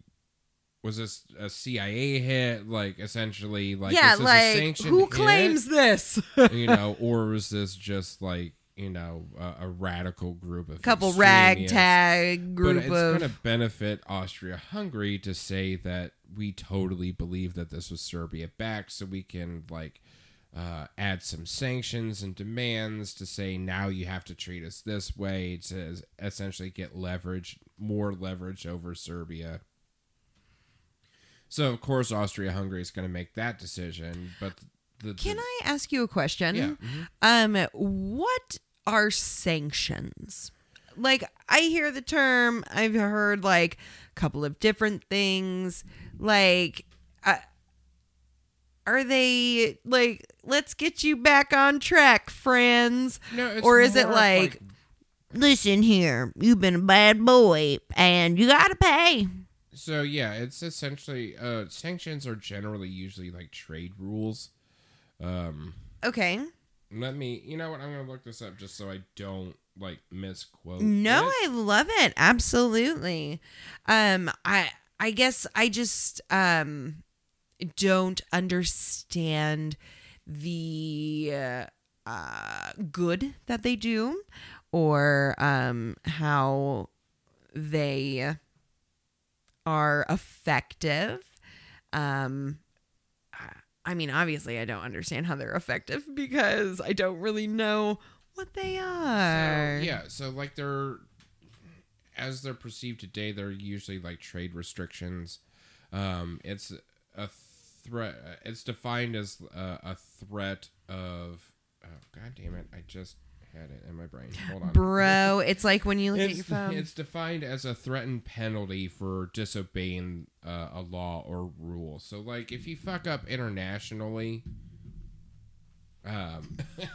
was this a CIA hit? Like, essentially, like, yeah, is this a like who hit? claims this? you know, or was this just like, you know, a, a radical group of Couple ragtag group but it's of. going to benefit Austria-Hungary to say that we totally believe that this was Serbia back, so we can like uh, add some sanctions and demands to say now you have to treat us this way to essentially get leverage, more leverage over Serbia. So of course Austria-Hungary is going to make that decision, but the, the Can I ask you a question? Yeah. mhm. Um, what are sanctions? Like, I hear the term. I've heard like a couple of different things. Like, uh, are they like, let's get you back on track, friends? No, it's or is it of, like, listen here, you've been a bad boy and you gotta pay? So yeah, it's essentially uh sanctions are generally usually like trade rules. Um Okay. let me you know what I'm gonna look this up just so I don't like misquote. No, it. I love it. Absolutely. Um I I guess I just um don't understand the uh, uh good that they do or um how they are effective. Um I- mean, obviously I don't understand how they're effective because I don't really know what they are. So, yeah, so like they're as they're perceived today, they're usually like trade restrictions. Um, it's a threat. It's defined as uh, a threat of. Oh god damn it! I just had it in my brain. Hold on, Bro, it's like when you look at your It's, phone. it's defined as a threatened penalty for disobeying uh, a law or rule. So, like, if you fuck up internationally, um,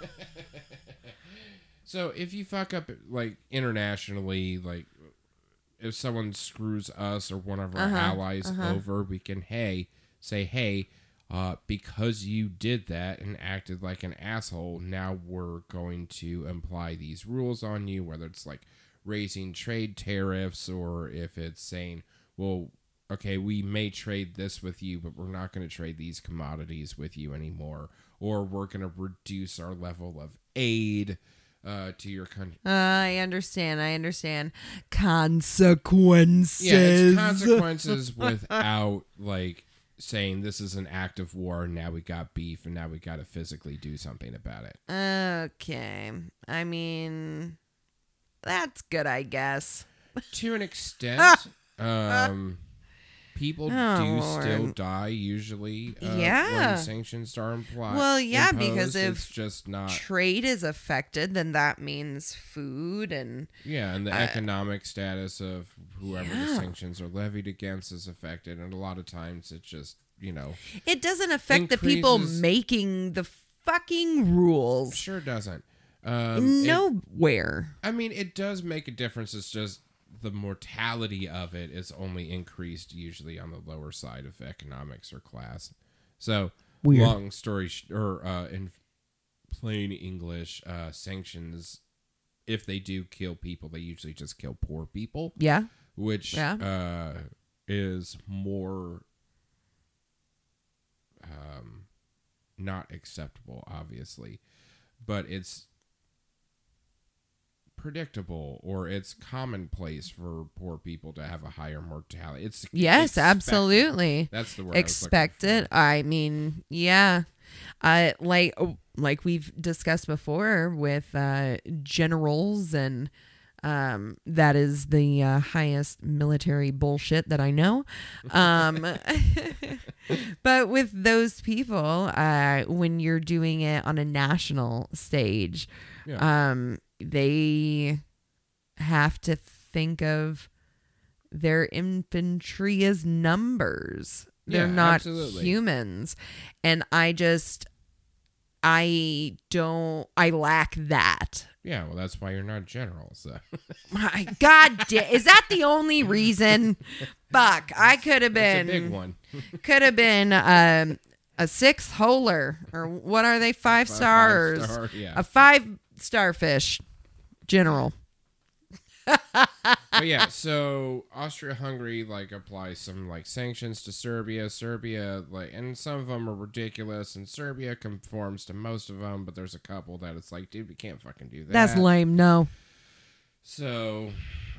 so if you fuck up like internationally, like if someone screws us or one of our Uh-huh, allies uh-huh. over, we can hey say hey. Uh, because you did that and acted like an asshole, now we're going to imply these rules on you, whether it's like raising trade tariffs or if it's saying, well, okay, we may trade this with you, but we're not going to trade these commodities with you anymore, or we're going to reduce our level of aid uh, to your country. Uh, I understand. I understand. Consequences. Yeah, it's consequences without like saying this is an act of war. And now we got beef, and now we got to physically do something about it. Okay. I mean, that's good, I guess. to an extent, um, people Oh, do Lord. still die usually. Uh, Yeah. when sanctions are implied. Well, yeah, imposed. because if it's just not. Trade is affected, then that means food and Yeah, and the Uh, economic status of whoever the sanctions are levied against is affected, and a lot of times it just you know it doesn't affect the people making the fucking rules. sure doesn't. Um, it- Nowhere. I mean, it does make a difference. It's just the mortality of it is only increased usually on the lower side of economics or class. So, Weird. long story sh- or uh, in plain English, uh, sanctions, if they do kill people, they usually just kill poor people, Yeah. which Yeah. uh, is more um, not acceptable, obviously, but it's predictable or it's commonplace for poor people to have a higher mortality. It's Yes, expected. absolutely. That's the word. I Expect for. it. I mean, yeah. Uh, like oh, like we've discussed before with uh, generals and um, that is the uh, highest military bullshit that I know. Um, but with those people, uh, when you're doing it on a national stage, Yeah. um, they have to think of their infantry as numbers. They're Yeah, not absolutely. humans. And I just I don't I lack that. Yeah, well, that's why you're not general. So My god, is that the only reason? Fuck, I could have it's a been big one. could have been um a six holer or what are they five, Five stars star, yeah. a five starfish general but yeah, so Austria-Hungary like applies some like sanctions to Serbia. Serbia like, and some of them are ridiculous, and Serbia conforms to most of them. But there's a couple that it's like, dude, we can't fucking do that. that's lame no So,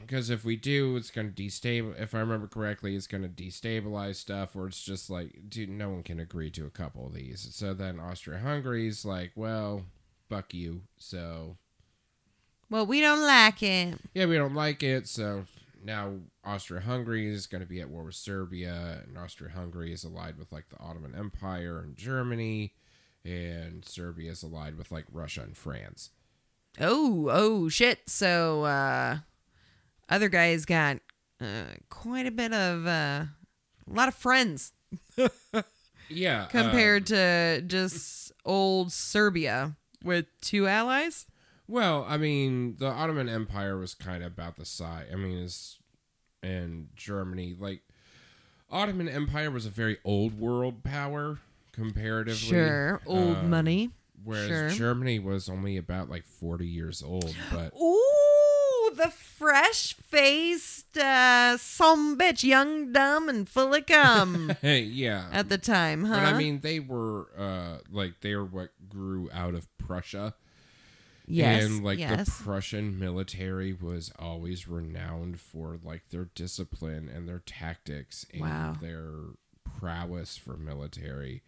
because if we do, it's going to destabilize. If I remember correctly, it's going to destabilize stuff, or it's just like, dude, no one can agree to a couple of these. So then Austria-Hungary's like, well, fuck you. So well we don't like it yeah, we don't like it. So now Austria-Hungary is going to be at war with Serbia, and Austria-Hungary is allied with like the Ottoman Empire and Germany, and Serbia is allied with like Russia and France. Oh, oh shit. So uh other guys got uh, quite a bit of uh a lot of friends Yeah, compared to just old Serbia with two allies. Well, I mean, the Ottoman Empire was kind of about the size. I mean, is and Germany like Ottoman Empire was a very old world power comparatively. Sure, old um, money. Whereas sure. Germany was only about like forty years old, but Ooh, the fresh faced uh some bitch, young, dumb, and full of cum hey, yeah. at the time, huh? But I mean, they were uh like they were what grew out of Prussia. Yes, and like yes. the Prussian military was always renowned for like their discipline and their tactics and Wow. their prowess for military.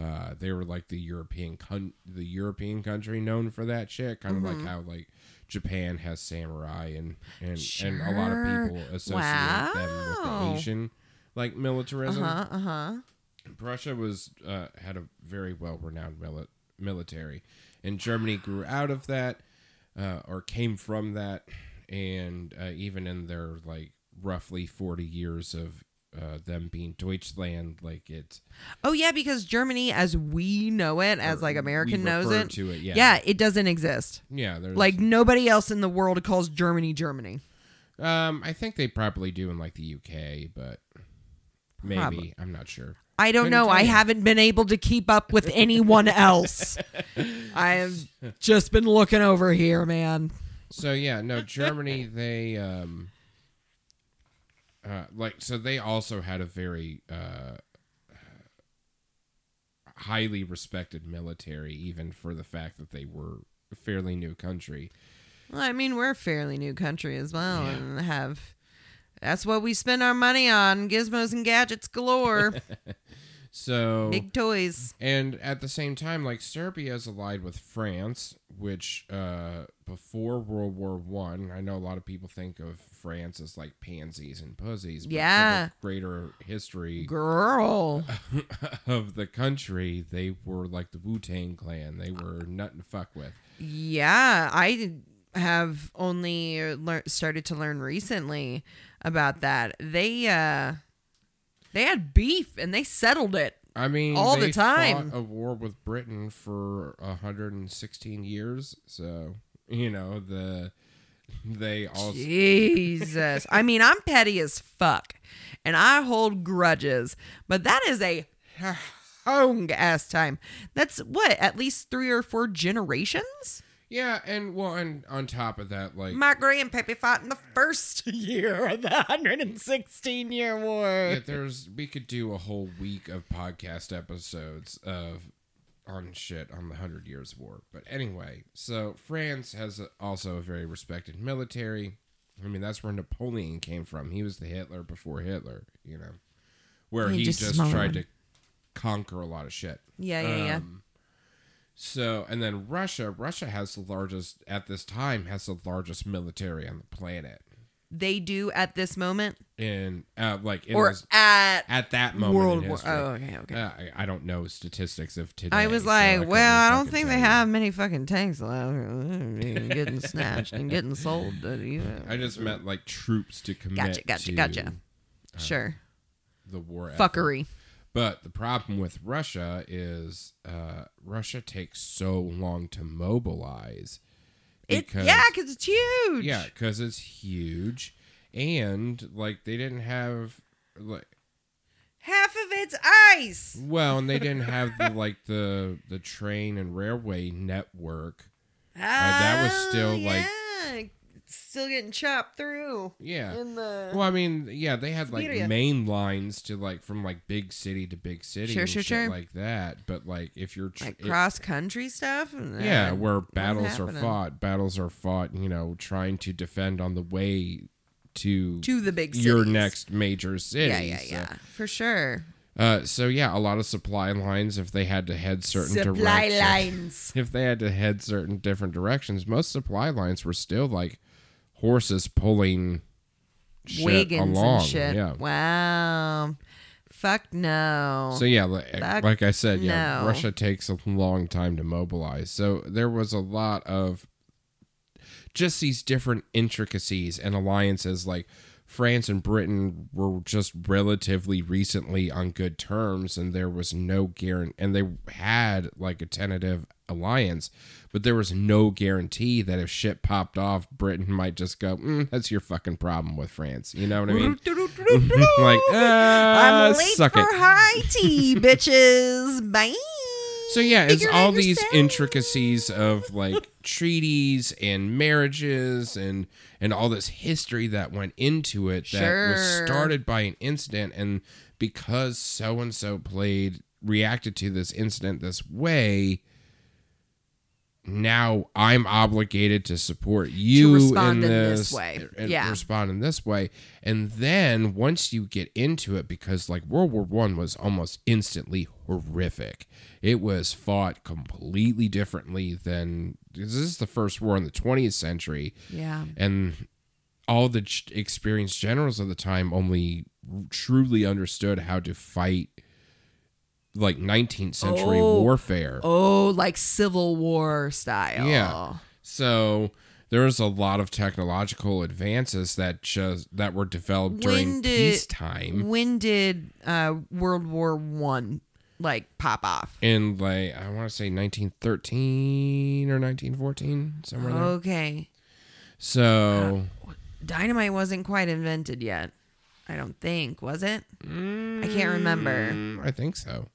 Uh, they were like the European con- the European country known for that shit, kind of Mm-hmm. like how like Japan has samurai and and and a lot of people associate them with Wow. the Asian like militarism. uh-huh, uh-huh. Prussia was uh, had a very well renowned mili- military, and Germany grew out of that, uh, or came from that, and uh, even in their like roughly forty years of uh, them being Deutschland, like it, Oh yeah, because Germany, as we know it, as like American knows it, to it, yeah, yeah, it doesn't exist. yeah. There's Like nobody else in the world calls Germany Germany. um, I think they probably do in like the UK, but maybe. I'm not sure. I don't Couldn't know. I you. haven't been able to keep up with anyone else. I have just been looking over here, man. So yeah, no, Germany they um uh like so they also had a very uh highly respected military even for the fact that they were a fairly new country. Well, I mean, we're a fairly new country as well, Yeah. and have that's what we spend our money on: gizmos and gadgets galore. So Big toys. and at the same time, like Serbia is allied with France, which uh, before World War One, I, know a lot of people think of France as like pansies and pussies. but for the Yeah. greater history Girl. of the country, they were like the Wu Tang Clan. They were nothing to fuck with. Yeah, I have only lear- started to learn recently about that. They uh they had beef and they settled it. I mean, All the time. a war with Britain for 116 years, so you know the they all Jesus. I mean, I'm petty as fuck and I hold grudges, but that is a long ass time. That's what, at least three or four generations? Yeah, and well, and on top of that, like My grandpappy fought in the first year of the 116 year war. yeah, there's we could do a whole week of podcast episodes of on shit on the Hundred Years' War. But anyway, so France has also a very respected military. I mean, that's where Napoleon came from. He was the Hitler before Hitler, you know, where Yeah, he just just, tried to conquer a lot of shit. Yeah, yeah, yeah. Um, So, and then Russia, Russia has the largest at this time has the largest military on the planet. They do at this moment In uh, like in or this- at at that moment World in War. Oh, okay, okay. Uh, I, I don't know statistics of today. I was so like, couldn't well, I don't think they you. have many fucking tanks left. getting snatched and getting sold. I just meant like troops to commit. Gotcha, gotcha, to gotcha. Sure. The war effort. But the problem with Russia is uh, Russia takes so long to mobilize. It, yeah, because it's huge. Yeah, because it's huge, and like they didn't have like Half of it's ice. well, and they didn't have the like the the train and railway network. that was still, Oh, like- yeah. It's still getting chopped through Yeah. in the. Well, I mean, yeah, they had like Siberia. main lines to like from like big city to big city, Sure, and sure, sure. like that. But like if you're tr- like cross country stuff. yeah, where battles are fought, battles are fought. You know, trying to defend on the way to, to the big cities. your next major city. Yeah, yeah, so- yeah, for sure. Uh, so yeah, a lot of supply lines. If they had to head certain Supply directions, lines. if they had to head certain different directions, most supply lines were still like horses pulling shit Wiggins along. and shit. Yeah. Wow. Fuck no. So yeah, like, like I said, yeah, no. Russia takes a long time to mobilize. So there was a lot of just these different intricacies and alliances. Like France and Britain were just relatively recently on good terms, and there was no guarantee. And they had like a tentative alliance, but there was no guarantee that if shit popped off, Britain might just go, mm, "That's your fucking problem with France." You know what I mean? like, ah, I'm late suck for it. high tea, bitches. Bye. So yeah, it's all these intricacies of like treaties and marriages and and all this history that went into it that was started by an incident and because so and so played reacted to this incident this way now I'm obligated to support you respond in in this, this way. and Yeah. respond in this way. And then once you get into it, because like World War One was almost instantly horrific. It was fought completely differently than this is the first war in the 20th century, Yeah. and all the experienced generals of the time only truly understood how to fight like 19th century Oh. warfare. Oh, like Civil War style. Yeah. So there was a lot of technological advances that just that were developed during When did- peacetime. When did uh, World War One like pop off? In like I want to say 1913 or 1914 somewhere there. Okay. So Dynamite wasn't quite invented yet. I don't think, was it? I can't remember. mm, I think so.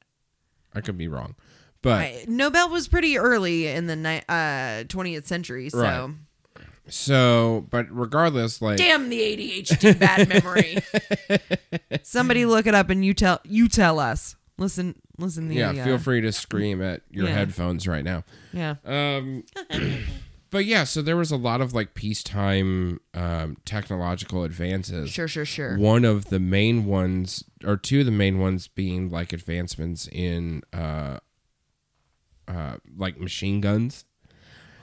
I could be wrong, but I, Nobel was pretty early in the ni- uh, 20th century, so Right. so but regardless, like damn the ADHD bad memory. Somebody look it up and you tell you tell us. Listen, listen. The, yeah, uh, feel free to scream at your yeah. headphones right now. Yeah, Um, but yeah, so there was a lot of like peacetime um, technological advances. Sure, sure, sure. One of the main ones, or two of the main ones, being like advancements in uh, uh, like machine guns.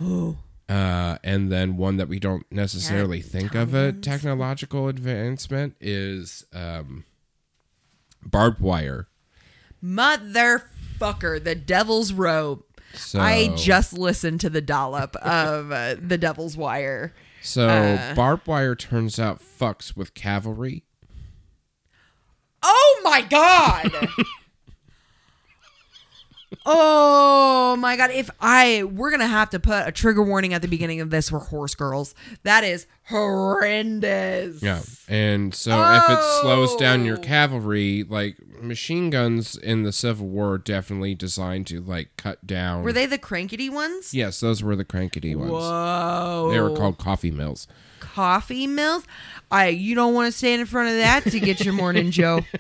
Oh. Uh, and then one that we don't necessarily Yeah, think of a technological advancement is um, barbed wire. Motherfucker, the devil's rope. So I just listened to the dollop of uh, the devil's wire. so uh, barbed wire turns out fucks with cavalry. Oh my god. oh my god. If I we're gonna have to put a trigger warning at the beginning of this for horse girls. That is horrendous. Yeah, and so if it slows down your Oh. cavalry, like machine guns in the Civil War, are definitely designed to like cut down. Were they the crankety ones? Yes, those were the crankety ones. Whoa. They were called coffee mills. coffee mills. I you don't want to stand in front of that to get your morning Joe.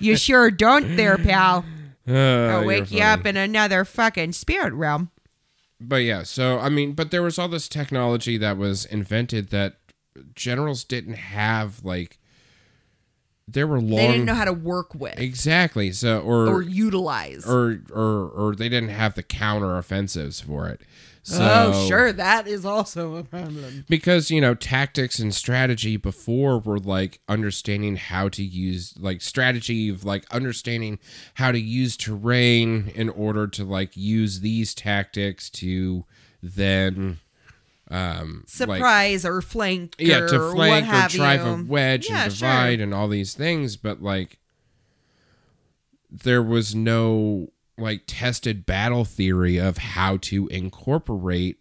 You sure don't there, pal. Uh, I'll wake you up in another fucking spirit realm. But yeah, so I mean, but there was all this technology that was invented that generals didn't have. Like, there were long. They didn't know how to work with exactly. So or or utilize. or or or they didn't have the counter offensives for it. So, oh, sure, that is also a problem. because you know tactics and strategy before were like understanding how to use like strategy of like understanding how to use terrain in order to like use these tactics to then um like Surprise or flank. yeah to or flank what or have drive you. a wedge Yeah, and sure. divide and all these things but like there was no like tested battle theory of how to incorporate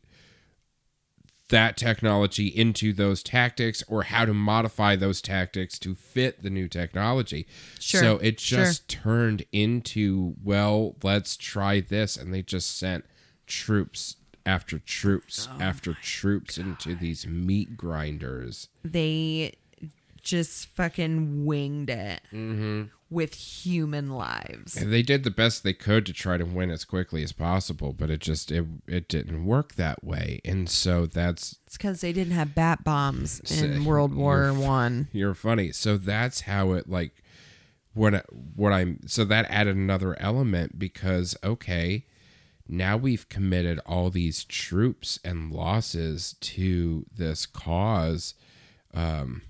that technology into those tactics or how to modify those tactics to fit the new technology. Sure, So it sure. just turned into, well, let's try this. And they just sent troops after troops Oh after troops into these meat grinders. They just fucking winged it Mm-hmm. With human lives. And they did the best they could to try to win as quickly as possible, but it just it it didn't work that way. And so that's It's because they didn't have bat bombs in World War you're One. You're funny. So that's how it like what what I'm so that added another element because okay, now we've committed all these troops and losses to this cause um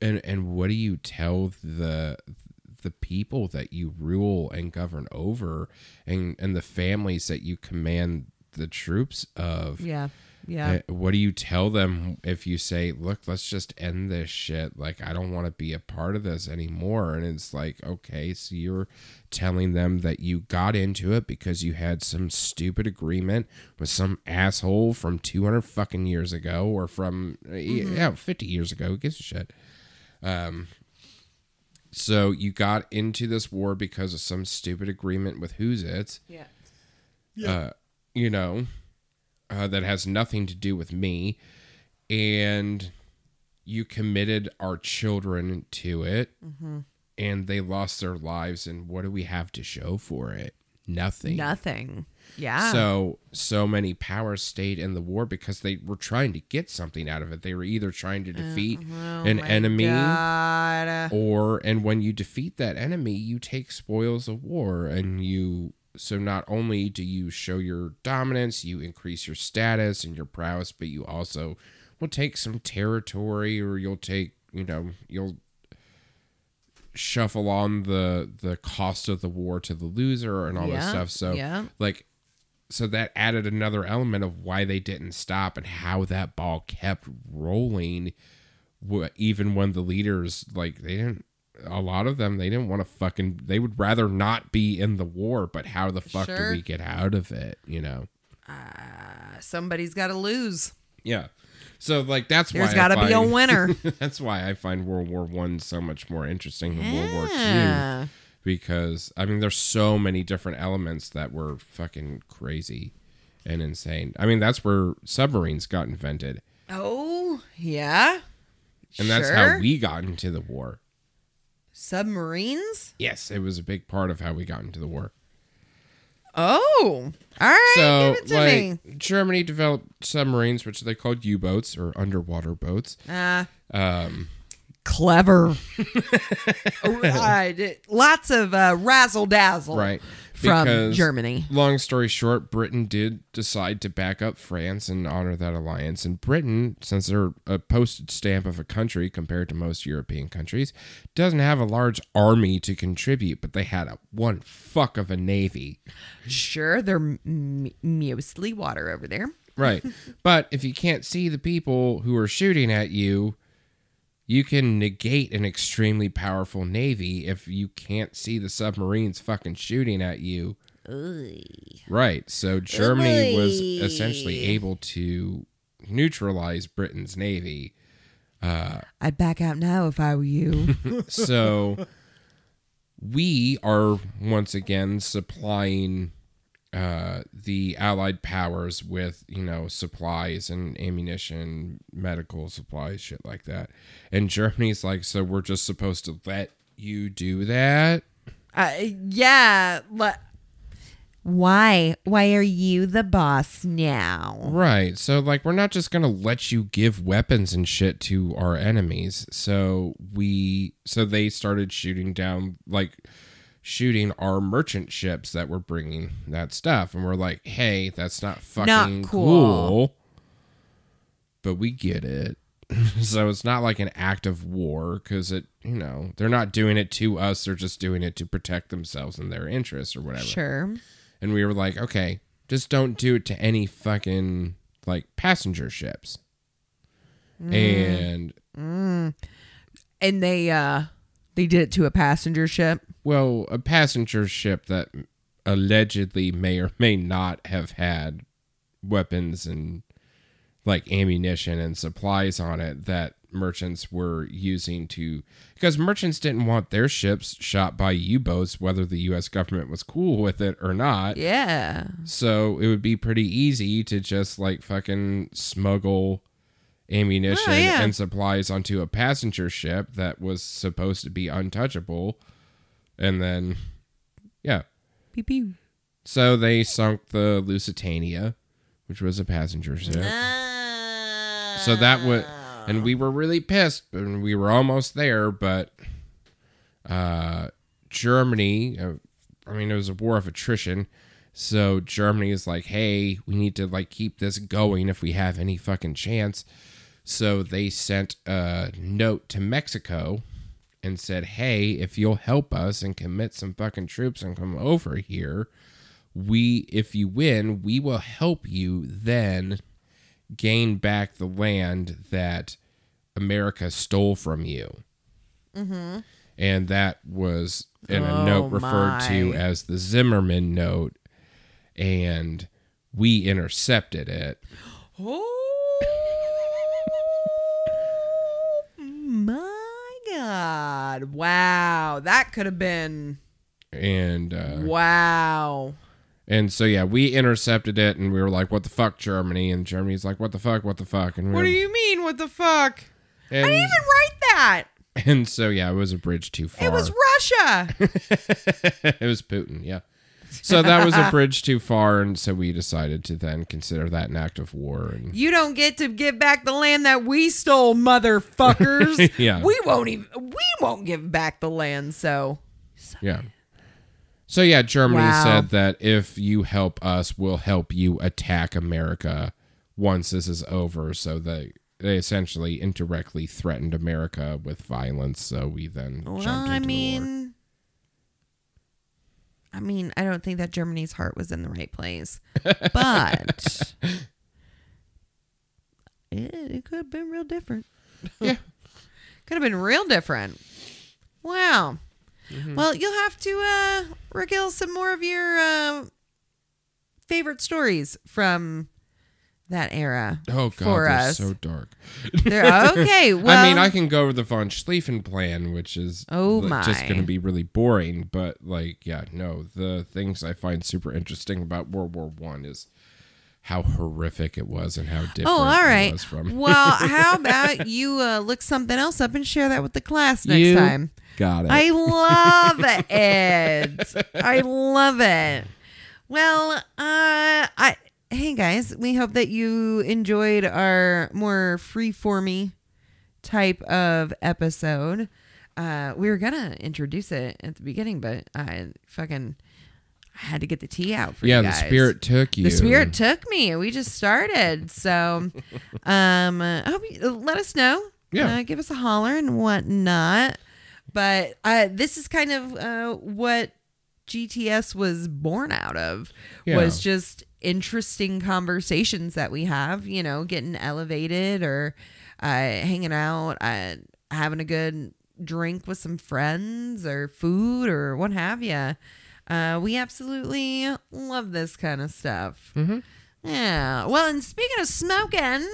and and what do you tell the the people that you rule and govern over and and the families that you command the troops of Yeah, yeah. uh, What do you tell them if you say, "Look, let's just end this shit. Like I don't want to be a part of this anymore." And it's like, "Okay, so you're telling them that you got into it because you had some stupid agreement with some asshole from 200 fucking years ago or from uh, yeah, 50 years ago. Who gives a shit?" Um so you got into this war because of some stupid agreement with who's it yeah. uh, you know, uh, that has nothing to do with me, and you committed our children to it, and they lost their lives. And what do we have to show for it? Nothing. Nothing. Yeah. So so many powers stayed in the war because they were trying to get something out of it. They were either trying to uh, defeat Oh an enemy God. or and when you defeat that enemy you take spoils of war and you so not only do you show your dominance you increase your status and your prowess but you also will take some territory or you'll take you know you'll shuffle on the the cost of the war to the loser and all this stuff so yeah. like so that added another element of why they didn't stop and how that ball kept rolling even when the leaders like they didn't a lot of them they didn't want to fucking they would rather not be in the war but how the fuck Sure. do we get out of it you know uh, Somebody's got to lose. yeah so like that's There's why got to be a winner. that's why i find world war one so much more interesting than world war two Yeah. Because i mean there's so many different elements that were fucking crazy and insane i mean that's where submarines got invented Oh, yeah. and that's Sure. how we got into the war submarines. yes it was a big part of how we got into the war Oh, all right. so give it to like me. Germany developed submarines, which they called U-boats or underwater boats. Uh, Um, clever. right. Lots of uh, razzle dazzle. right. From Because, Germany. Long story short, Britain did decide to back up France and honor that alliance. And Britain, since they're a postage stamp of a country compared to most European countries, doesn't have a large army to contribute, but they had a one fuck of a navy. Sure, they're m- mostly water over there. Right. but if you can't see the people who are shooting at you, you can negate an extremely powerful navy if you can't see the submarines fucking shooting at you. Right. So Germany was essentially able to neutralize Britain's navy. Uh, I'd back out now if I were you. So we are once again supplying uh, the Allied powers with, you know, supplies and ammunition, medical supplies, shit like that. And Germany's like, so we're just supposed to let you do that? uh, yeah. le- Why? Why are you the boss now? Right. So, like, we're not just going to let you give weapons and shit to our enemies. So, we, so they started shooting down, like, shooting our merchant ships that were bringing that stuff. And we're like, hey, that's not fucking cool. cool. But we get it. so, it's not like an act of war because it, you know, they're not doing it to us. They're just doing it to protect themselves and their interests or whatever. Sure. And we were like, okay, just don't do it to any fucking like passenger ships. And And they uh they did it to a passenger ship. Well, a passenger ship that allegedly may or may not have had weapons and like ammunition and supplies on it that merchants were using to because merchants didn't want their ships shot by U-boats whether the US government was cool with it or not. Yeah. So it would be pretty easy to just like fucking smuggle ammunition Oh, yeah. and supplies onto a passenger ship that was supposed to be untouchable. And then, yeah. Pew pew. So they sunk the Lusitania, which was a passenger ship. So that would, and we were really pissed, and we were almost there, but uh, Germany, uh, I mean, it was a war of attrition. So Germany is like, hey, we need to like keep this going if we have any fucking chance. So they sent a note to Mexico and said, hey, if you'll help us and commit some fucking troops and come over here, we, if you win, we will help you then gain back the land that America stole from you. Mm-hmm. And that was in a Oh, note referred to as the Zimmermann note. And we intercepted it. Oh god. Wow. That could have been And uh, wow. and so yeah, we intercepted it and we were like, What the fuck, Germany? And Germany's like, What the fuck, what the fuck? And we What do you mean? What the fuck? and, I didn't even write that. and so yeah, it was a bridge too far. It was Russia. it was Putin, yeah. So that was a bridge too far, and so we decided to then consider that an act of war. And you don't get to give back the land that we stole, motherfuckers. Yeah. We won't even we won't give back the land, so yeah. So yeah, Germany Wow. said that if you help us, we'll help you attack America once this is over. So they they essentially indirectly threatened America with violence. So we then Well, jumped into I the war. mean, I mean, I don't think that Germany's heart was in the right place, but it, it could have been real different. Yeah. could have been real different. Wow. Mm-hmm. Well, you'll have to uh, regale some more of your uh, favorite stories from that era. Oh god, for they're us. so dark. They're, okay, well, I mean, I can go over the von Schlieffen plan, which is Oh, like, just going to be really boring. But like, yeah, no, the things I find super interesting about World War One is how horrific it was and how different Oh, all it was from. well, how about you uh, look something else up and share that with the class next You time? Got it. I love it. I love it. Well, uh, I hey guys, we hope that you enjoyed our more free-formy type of episode. Uh, we were gonna introduce it at the beginning, but I fucking I had to get the tea out for Yeah, you Yeah, the spirit took you. The spirit took me. We just started, so um, I hope you let us know. Yeah. uh, give us a holler and whatnot. But uh, this is kind of uh, what GTS was born out of. Yeah. Was just interesting conversations that we have. You know, getting elevated or uh, hanging out, uh, having a good drink with some friends or food or what have you. Uh, we absolutely love this kind of stuff. Mm-hmm. Yeah. Well, and speaking of smoking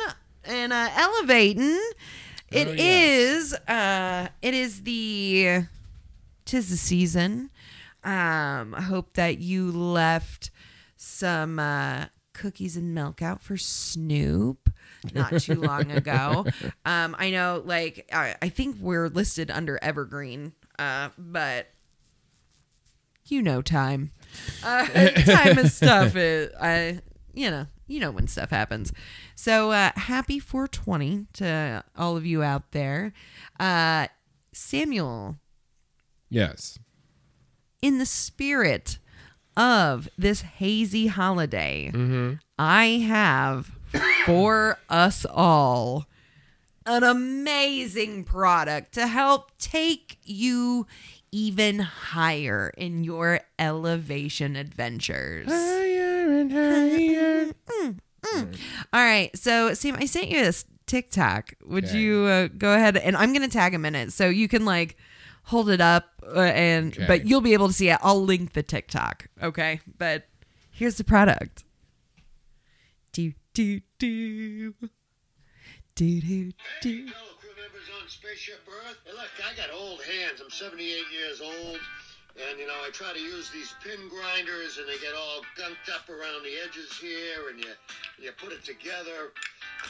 and uh, elevating, it Oh, is yes. uh, it is the tis the season. Um, I hope that you left some uh, cookies and milk out for Snoop not too long ago. Um, I know, like, I, I think we're listed under Evergreen, uh, but you know, time. Uh, time and stuff. Is, I, you know, you know when stuff happens. So uh, happy 420 to all of you out there. Uh, Samuel, Yes. in the spirit of this hazy holiday, Mm-hmm. I have for us all an amazing product to help take you even higher in your elevation adventures. Higher and higher. All right, so Sam, I sent you this TikTok. Would Okay. you uh, go ahead and I'm gonna tag him in it, so you can like hold it up uh, and Okay. but you'll be able to see it. I'll link the TikTok, okay? But here's the product. Do do do do do do. fellow crew members on Spaceship Earth. Hey, look, I got old hands. I'm 78 years old. And, you know, I try to use these pin grinders, and they get all gunked up around the edges here, and you, you put it together,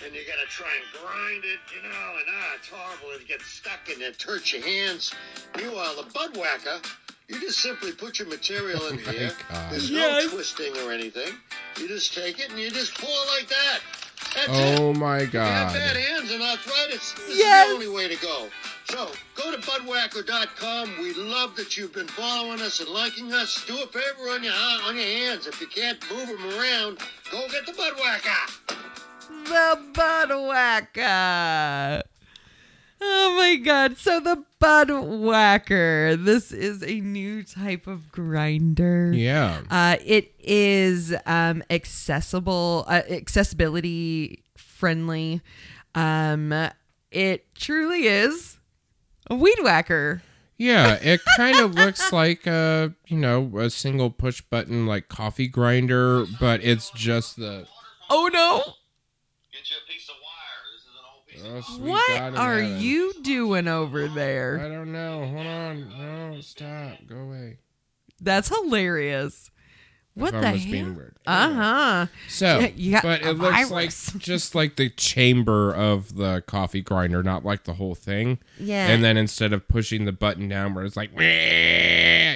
and you gotta try and grind it, you know, and ah, it's horrible. It gets stuck, and it hurts your hands. Meanwhile, the BudWakker, you just simply put your material in my here. God. There's Yes. no twisting or anything. You just take it, and you just pull it like that. That's oh it. Oh my If you have bad hands and arthritis, this Yes. is the only way to go. So, go to budwakker.com. We love that you've been following us and liking us. Do a favor on your uh, on your hands. If you can't move them around, go get the BudWakker. The Bud Whacker. Oh my god. So the BudWakker. This is a new type of grinder. Yeah. Uh, it is um, accessible, uh, accessibility friendly. Um, it truly is a weed whacker. Yeah, it kind of looks like a, you know, a single push button like coffee grinder, but it's just the Oh no! Get you a piece of wire. This is an old piece oh, What are heaven. you doing over there? I don't know. Hold on. No, stop. Go away. That's hilarious. What the hell? Uh huh. So, Yeah, but it looks virus. like just like the chamber of the coffee grinder, not like the whole thing. Yeah. And then instead of pushing the button down where it's like,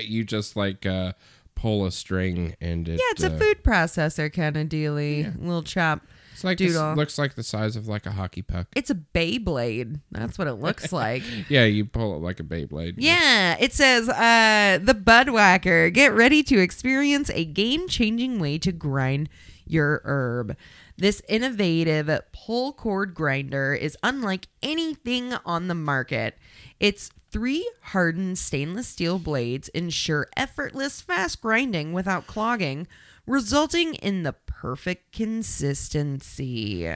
you just like uh, pull a string and it. Yeah, it's a uh, food processor kind of dealy. Little chop. It's like this, doodle. looks like the size of like a hockey puck. It's a Beyblade. That's what it looks like. Yeah, you pull it like a Beyblade. Yeah, it says uh, the BudWakker. Get ready to experience a game-changing way to grind your herb. This innovative pull cord grinder is unlike anything on the market. Its three hardened stainless steel blades ensure effortless fast grinding without clogging, resulting in the perfect consistency.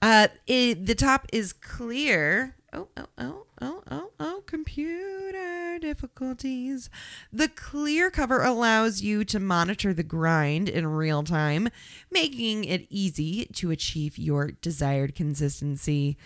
Uh, it, the top is clear. Oh, oh, oh, oh, oh, oh, computer difficulties. The clear cover allows you to monitor the grind in real time, making it easy to achieve your desired consistency.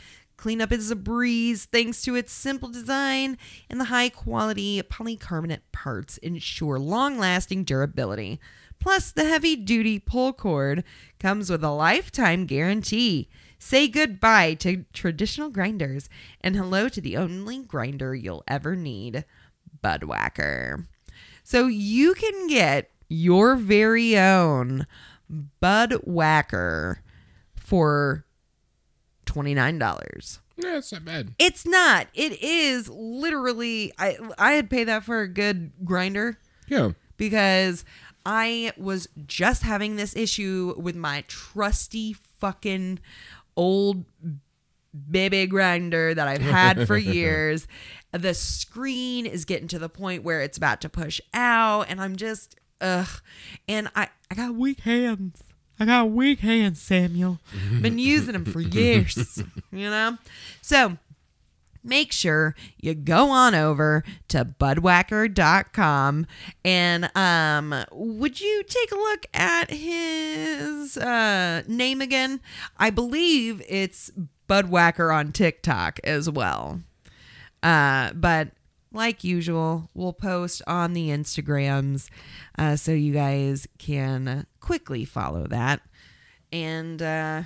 Cleanup is a breeze thanks to its simple design, and the high quality polycarbonate parts ensure long lasting durability. Plus, the heavy duty pull cord comes with a lifetime guarantee. Say goodbye to traditional grinders and hello to the only grinder you'll ever need BudWakker. So you can get your very own Bud Whacker for $29. Yeah, it's not bad. It's not. It is literally I I had paid that for a good grinder Yeah. because I was just having this issue with my trusty fucking old baby grinder that I've had for years. The screen is getting to the point where it's about to push out, and I'm just ugh. And I I got weak hands. I got weak hands, Samuel. Been using them for years, you know. So make sure you go on over to budwakker.com and um would you take a look at his uh name again i believe it's budwakker on tiktok as well uh but like usual we'll post on the instagrams uh so you guys can quickly follow that and uh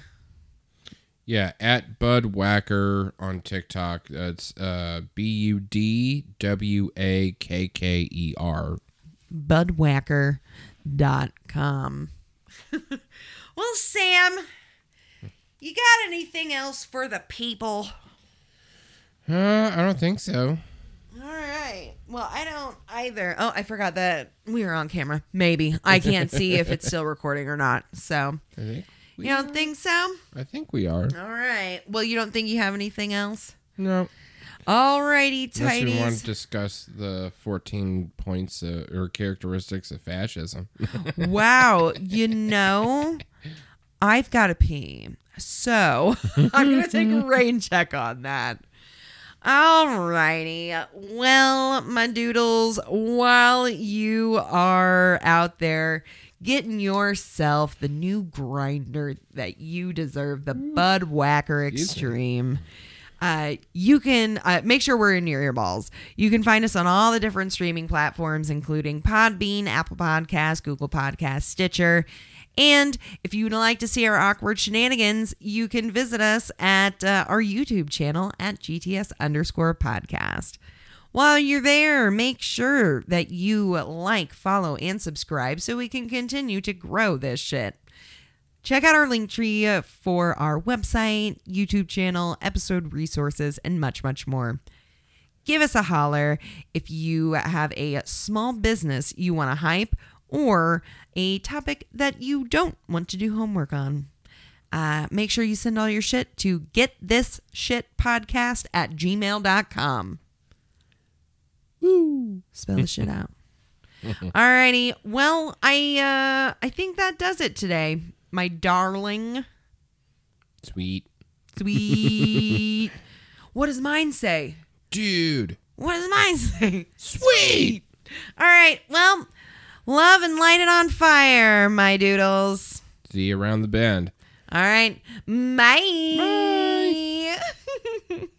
Yeah, at BudWakker on TikTok. That's uh, B U D W A K K E R. budwakker.com. well, Sam, you got anything else for the people? Uh, I don't think so. All right. Well, I don't either. Oh, I forgot that we were on camera. Maybe. I can't see if it's still recording or not. So, I think we you don't think so? I think we are. All right. Well, you don't think you have anything else? No. All righty, Unless we want to discuss the 14 points uh, or characteristics of fascism. Wow. You know, I've got to pee. So I'm going to take a rain check on that. Alrighty. Well, my doodles, while you are out there getting yourself the new grinder that you deserve, the BudWakker Extreme. Uh, you can uh, make sure we're in your earballs. You can find us on all the different streaming platforms, including Podbean, Apple Podcasts, Google Podcasts, Stitcher. And if you would like to see our awkward shenanigans, you can visit us at uh, our YouTube channel at GTS underscore podcast. While you're there, make sure that you like, follow, and subscribe so we can continue to grow this shit. Check out our link tree uh, for our website, YouTube channel, episode resources, and much, much more. Give us a holler if you have a small business you want to hype or a topic that you don't want to do homework on. Uh, make sure you send all your shit to getthisshitpodcast this shit podcast at gmail.com. Woo! Spell the shit out. Alrighty. Well, I uh I think that does it today. My darling. Sweet. Sweet. what does mine say? Dude. What does mine say? Sweet. All right. Well, Love and light it on fire, my doodles. See you around the bend. All right. Bye. Bye.